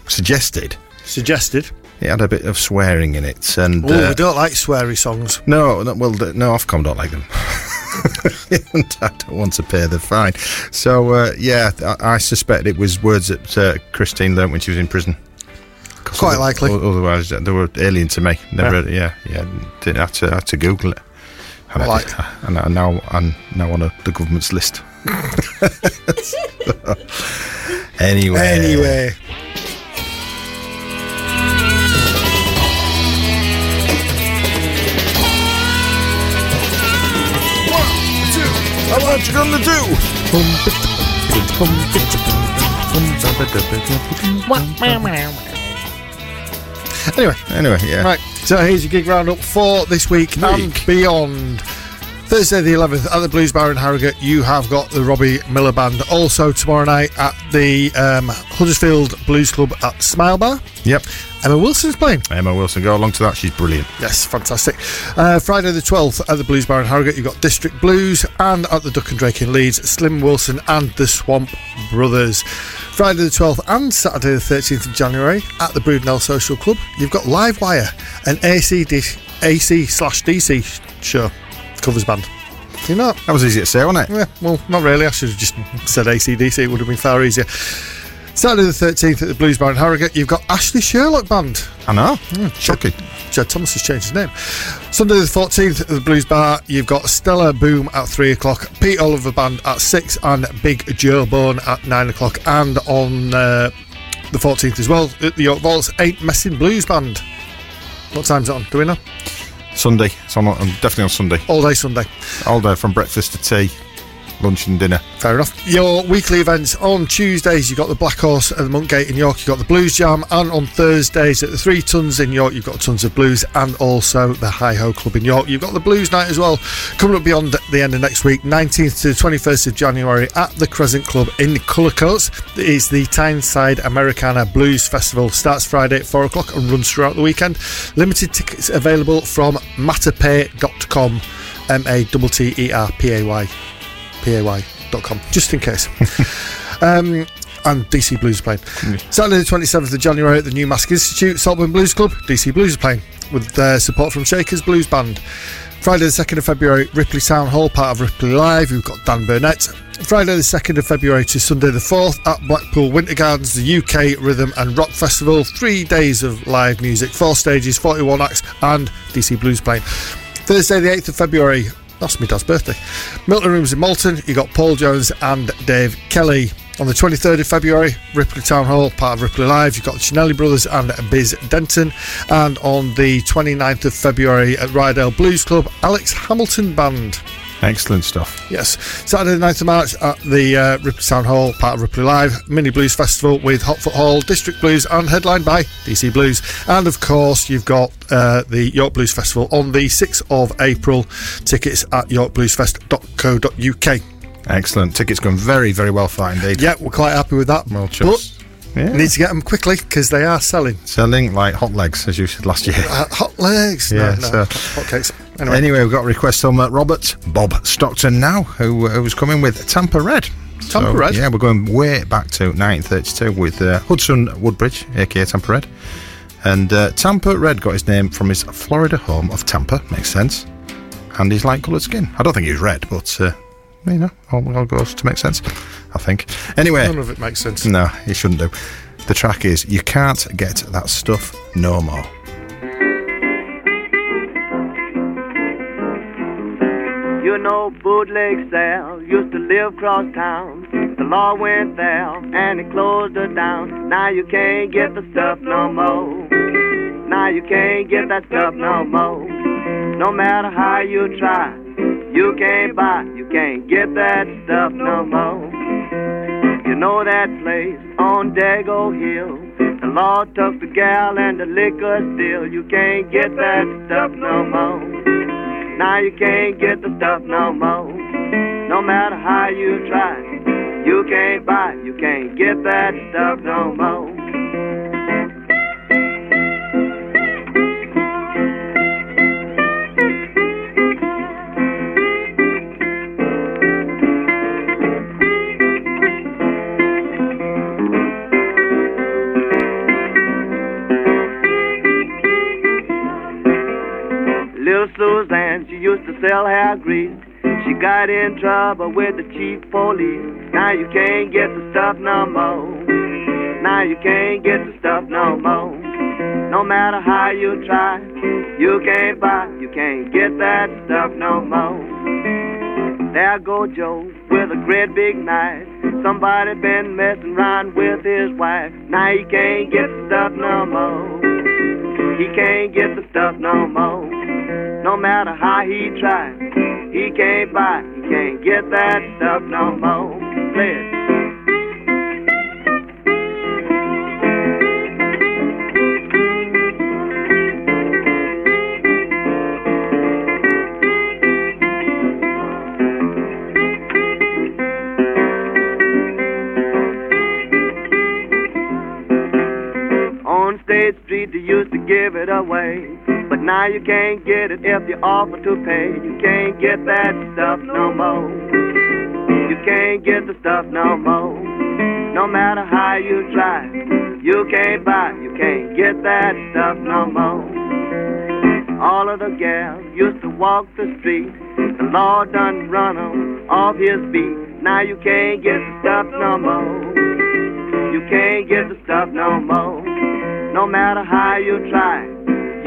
suggested. Suggested? It had a bit of swearing in it. and Oh, uh, we don't like sweary songs. No, no well, no, Ofcom don't like them. and I don't want to pay the fine. So, uh, yeah, I, I suspect it was words that uh, Christine learnt when she was in prison. Quite likely. Otherwise, they were alien to me. Never, yeah, yeah. yeah didn't have to, had to Google it. And, like. and, and now I'm now on a, the government's list. anyway. Anyway. What you gonna do? Anyway, Anyway, yeah. right. So here's your gig roundup for this week, and beyond. Thursday the 11th at the Blues Bar in Harrogate, you have got the Robbie Miller Band. Also tomorrow night at the um, Huddersfield Blues Club at Smile Bar. Yep. Emma Wilson's playing. Emma Wilson, go along to that. She's brilliant. Yes, fantastic. Uh, Friday the 12th at the Blues Bar in Harrogate, you've got District Blues, and at the Duck and Drake in Leeds, Slim Wilson and the Swamp Brothers. Friday the 12th and Saturday the 13th of January at the Brudenell Social Club, you've got Live Wire, an AC, AC slash DC show covers band. Do you know? That was easy to say, wasn't it? Yeah, well, not really. I should have just said ACDC. It would have been far easier. Saturday the 13th at the Blues Bar in Harrogate, you've got Ashley Sherlock Band. I know. Hmm, hmm, shocking. Chad Thomas has changed his name. Sunday the 14th at the Blues Bar, you've got Stella Boom at 3 o'clock, Pete Oliver Band at 6, and Big Joe Bone at 9 o'clock. And on uh, the 14th as well, at the York Vaults, Ain't Messing Blues Band. What time's it on? Do we know? Sunday. It's on, on definitely on Sunday. All day Sunday. All day from breakfast to tea, lunch and dinner. Fair enough. Your weekly events on Tuesdays, you've got the Black Horse at the Monkgate in York, you've got the Blues Jam, and on Thursdays at the Three Tons in York, you've got Tons of Blues, and also the Hi Ho Club in York. You've got the Blues Night as well, coming up beyond the end of next week, 19th to 21st of January at the Crescent Club in Cullercoats. It is the Tyneside Americana Blues Festival. Starts Friday at 4 o'clock and runs throughout the weekend. Limited tickets available from matterpay.com, M A T T E R P A Y pay.com, just in case. um, and DC Blues are playing. Saturday the 27th of January at the New Marske Institute, Saltburn Blues Club, DC Blues are playing with uh, support from Shakers Blues Band. Friday the 2nd of February, Ripley Town Hall, part of Ripley Live, we've got Dan Burnett. Friday the 2nd of February to Sunday the 4th at Blackpool Winter Gardens, the UK Rhythm and Rock Festival. Three days of live music, four stages, 41 acts, and DC Blues playing. Thursday the 8th of February, that's my dad's birthday. Milton Rooms in Malton, you got Paul Jones and Dave Kelly. On the 23rd of February, Ripley Town Hall, part of Ripley Live, you've got the Cinelli Brothers and Biz Denton. And on the 29th of February at Ryedale Blues Club, Alex Hamilton Band. Excellent stuff. Yes. Saturday the 9th of March at the uh, Ripley Town Hall, part of Ripley Live, Mini Blues Festival with Hotfoot Hall, District Blues, and headlined by DC Blues. And of course, you've got uh, the York Blues Festival on the 6th of April. Tickets at yorkbluesfest.co.uk. Excellent. Tickets going very, very well for indeed. Yeah, we're quite happy with that. Well, but just yeah. need to get them quickly because they are selling. selling like hot legs, as you said last year. Uh, hot legs. Yeah, no, no. so- Hot cakes. Anyway. Anyway, we've got a request from uh, Robert Bob Stockton now, who, uh, who's coming with Tampa Red. Tampa Red? Yeah, we're going way back to 1932 with uh, Hudson Woodbridge, aka Tampa Red. And uh, Tampa Red got his name from his Florida home of Tampa, makes sense. And his light coloured skin. I don't think he was red, but uh, you know, all, all goes to make sense, I think. Anyway, None of it makes sense. no, he shouldn't do. The track is You Can't Get That Stuff No More. You know bootleg Sal used to live cross town. The law went there and it closed her down. Now you can't get the stuff no more. Now you can't get that stuff no more. No matter how you try, you can't buy, you can't get that stuff no more. You know that place on Dago Hill. The law took the gal and the liquor still. You can't get that stuff no more. Now you can't get the stuff no more. No matter how you try, you can't buy, you can't get that stuff no more. Little Suzanne, she used to sell hair grease. She got in trouble with the chief police. Now you can't get the stuff no more. Now you can't get the stuff no more. No matter how you try, you can't buy, you can't get that stuff no more. There go Joe with a great big knife. Somebody been messing around with his wife. Now he can't get the stuff no more. He can't get the stuff no more. No matter how he tries, he can't buy, he can't get that stuff no more. On State Street, they used to give it away. Now you can't get it if you offer to pay. You can't get that stuff no more. You can't get the stuff no more. No matter how you try, you can't buy, you can't get that stuff no more. All of the gals used to walk the street. The law done run 'em off his beat. Now you can't get the stuff no more. You can't get the stuff no more. No matter how you try,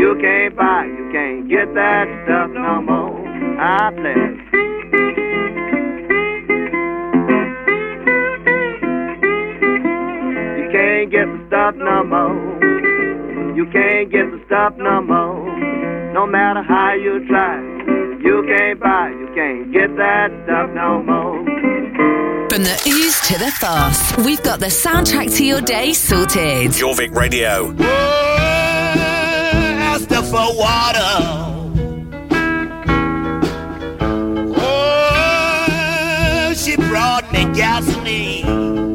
you can't buy, you can't get that stuff no more. I play. You can't get the stuff no more. You can't get the stuff no more. No matter how you try, you can't buy, you can't get that stuff no more. From the Ouse to the Foss, we've got the soundtrack to your day sorted. Jorvik Radio. Asked for water. Oh, she brought me gasoline.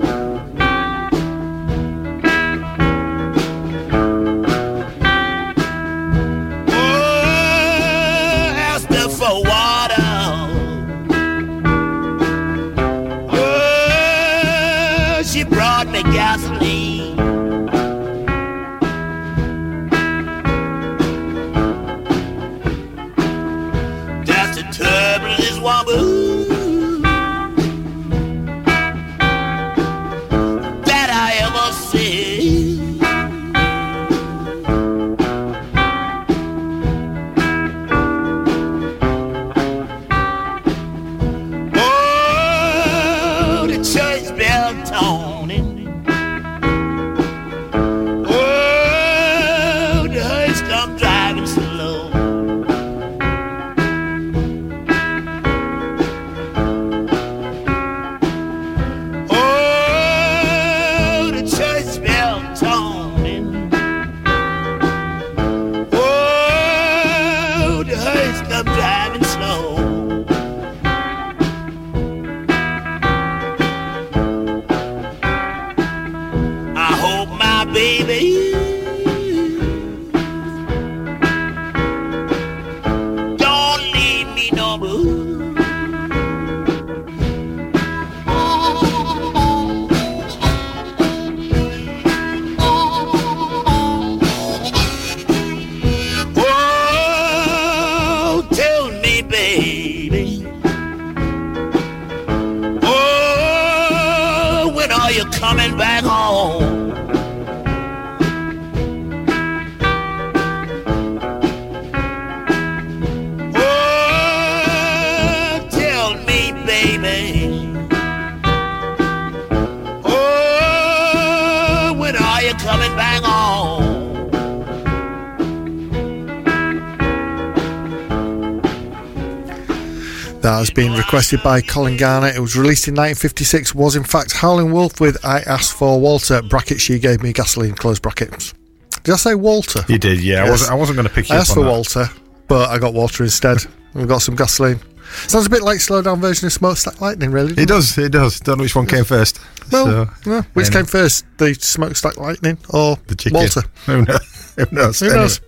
Been requested by Colin Garner. It was released in 1956. Was in fact Howlin' Wolf with "I Asked for Walter." Bracket. She gave me gasoline. Close brackets. Did I say Walter? You did, yeah. I wasn't, I wasn't going to pick you I up asked for that. Walter, but I got Walter instead. We got some gasoline. Sounds a bit like slow down version of Smokestack Lightning, really. It does, it does. Don't know which one came first. Well, so, yeah. Which came first, the Smokestack Lightning or the chicken. Walter? Who knows? Who knows? Who Anyway- knows?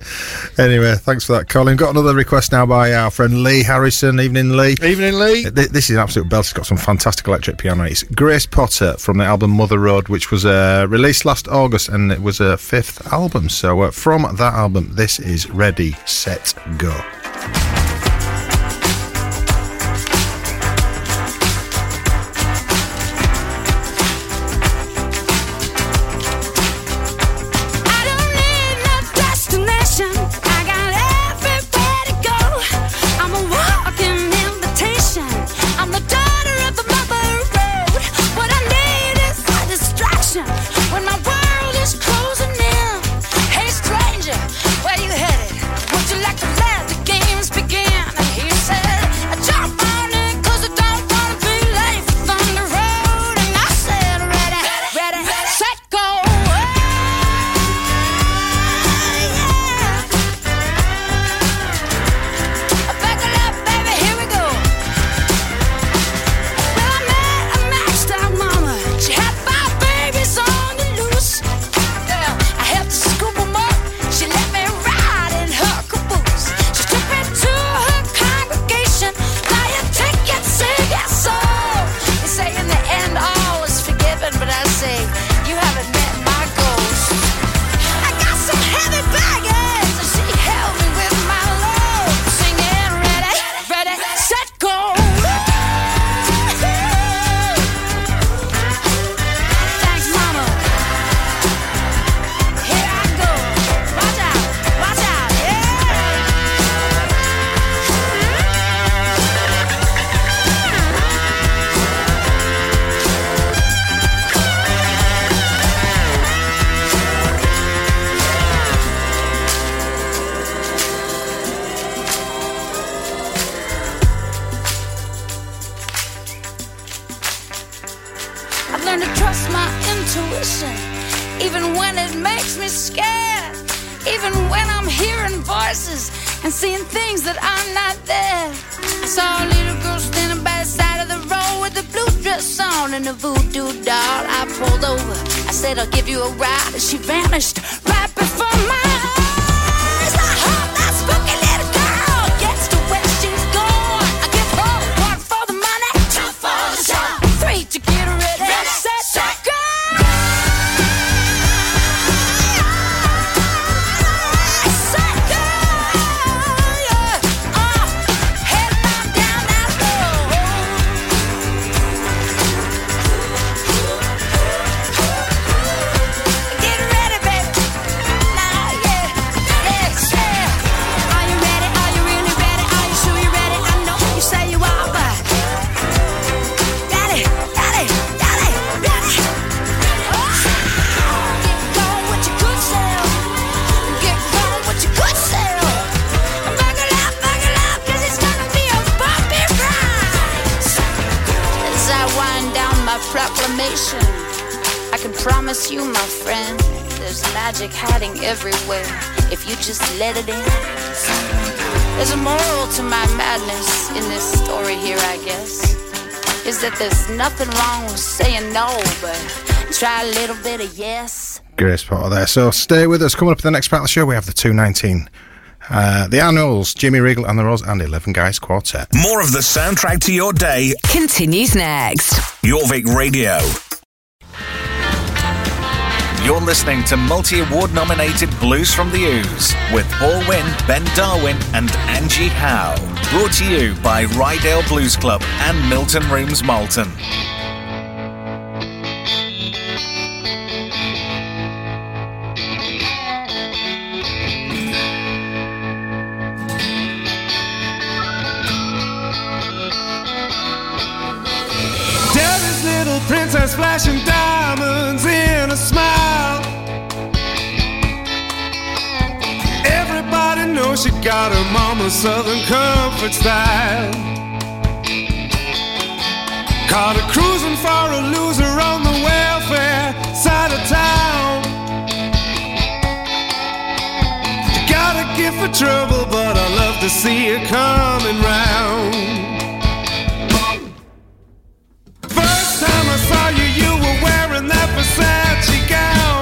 Anyway, thanks for that, Colin. Got another request now by our friend Lee Harrison. Evening, Lee. Evening, Lee. This is an absolute belt. It's got some fantastic electric piano. It's Grace Potter from the album Mother Road, which was uh, released last August, and it was her fifth album. So, uh, from that album, this is Ready, Set, Go. And seeing things that are not there. I saw a little girl standing by the side of the road with a blue dress on and a voodoo doll. I pulled over. I said, I'll give you a ride. And she vanished right there's nothing wrong with saying no, but try a little bit of yes. Great spot there. So stay with us. Coming up in the next part of the show, we have the 219. Uh, the Animals, Jimmy Regal and the Royals, and 11 Guys Quartet. More of the soundtrack to your day Continues next. Jorvik Radio. You're listening to multi award nominated Blues from the Ouse with Paul Winn, Ben Darwin, and Angie Howe. Brought to you by Ryedale Blues Club and Milton Rooms Malton. Princess flashing diamonds in a smile. Everybody knows she got her mama's southern comfort style. Caught her cruising for a loser on the welfare side of town. You got a gift for trouble, but I love to see her coming round. Saw you, you were wearing that Versace gown.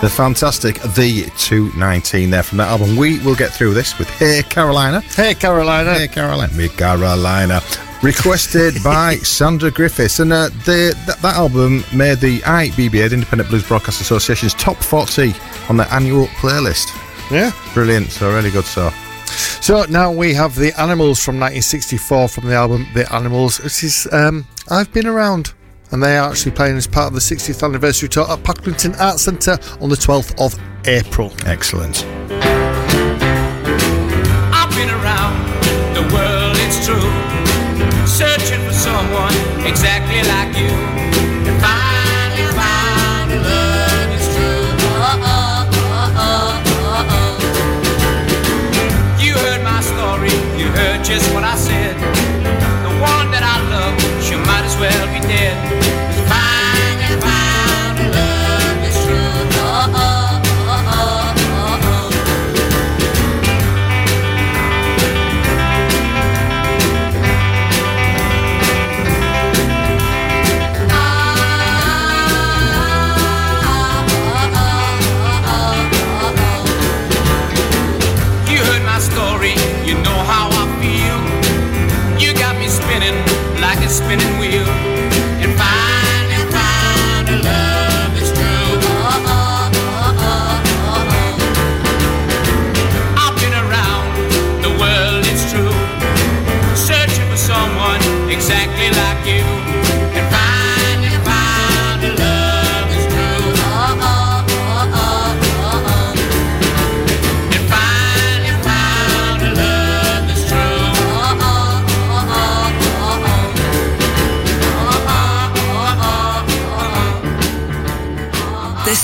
The fantastic The 219 there from that album. We will get through this with Hey Carolina. Hey Carolina. Hey Carolina. Me Carolina. Requested by Sandra Griffiths. And uh, the, that, that album made the IBBA, the Independent Blues Broadcast Association's top 40 on their annual playlist. Yeah. Brilliant. So, really good. So, So now we have the Animals from 1964 from the album The Animals. This is um, I've Been Around. And they are actually playing as part of the 60th anniversary tour at Pocklington Arts Centre on the 12th of April. Excellent. I've been around the world, it's true. Searching for someone exactly like you.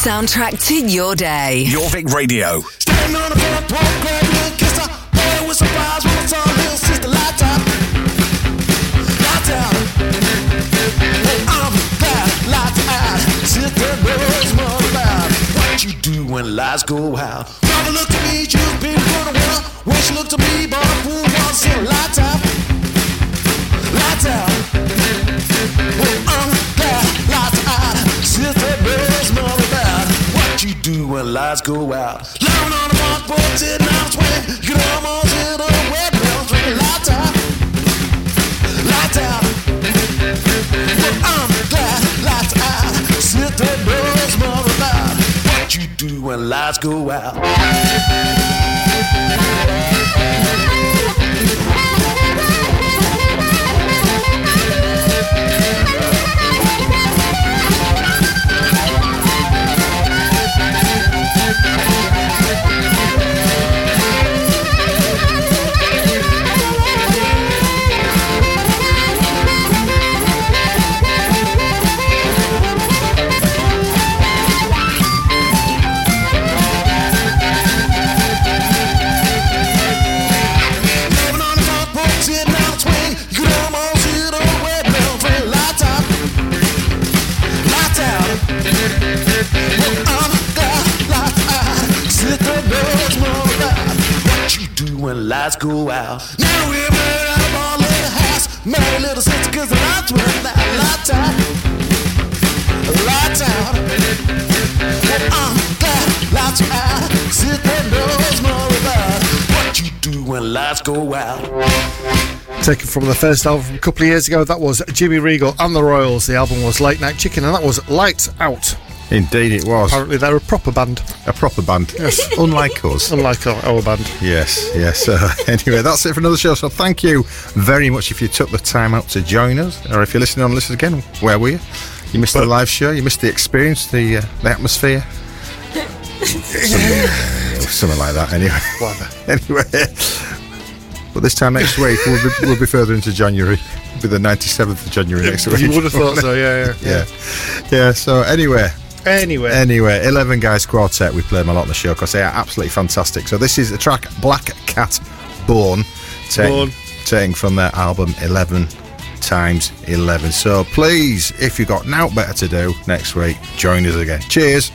Soundtrack to your day. Jorvik Radio. Standing on the front porch, grab me a kiss. I boy was surprised when I saw little sister lights out. Lights out. Hey, I'm glad lights out. Sister knows more about what you do when lights go out. Mama looked at me, she was been for a while. When she looked at me, boy, the fool was saying lights out. When lights go out. Lying on the porch, sitting out swing. You can almost hear the wet bells ring. Lights out. Lights out. Well, I'm glad lights out. Sister knows more about what you do when lights go out. When lights go out. Now we're married out of our little house. Married little sister, cause the lights went out. Lights out. Lights out. Well, I'm glad lights out. Sister knows more about what you do when lights go out. Taken from the first album a couple of years ago, that was Jimmy Regal and the Royals. The album was Late Night Chicken, and that was Lights Out. Indeed, it was. Apparently, they're a proper band. A proper band. Yes. Unlike us. Unlike our, our band. Yes, yes. Uh, anyway, that's it for another show. So thank you very much if you took the time out to join us, or if you're listening on Listen Again, where were you? You missed the live show, you missed the experience, the uh, the atmosphere. something, something like that, anyway. anyway. But this time next week, we'll be, we'll be further into January. It'll be the 97th of January next week. You would have thought so, yeah, yeah. yeah. Yeah, so anyway. Anyway. Anyway, 11 Guys Quartet, we play them a lot on the show because they are absolutely fantastic. So this is the track Black Cat Bone, taken, Bone. taken from their album 11 times 11. So please, if you've got now better to do next week, join us again. Cheers.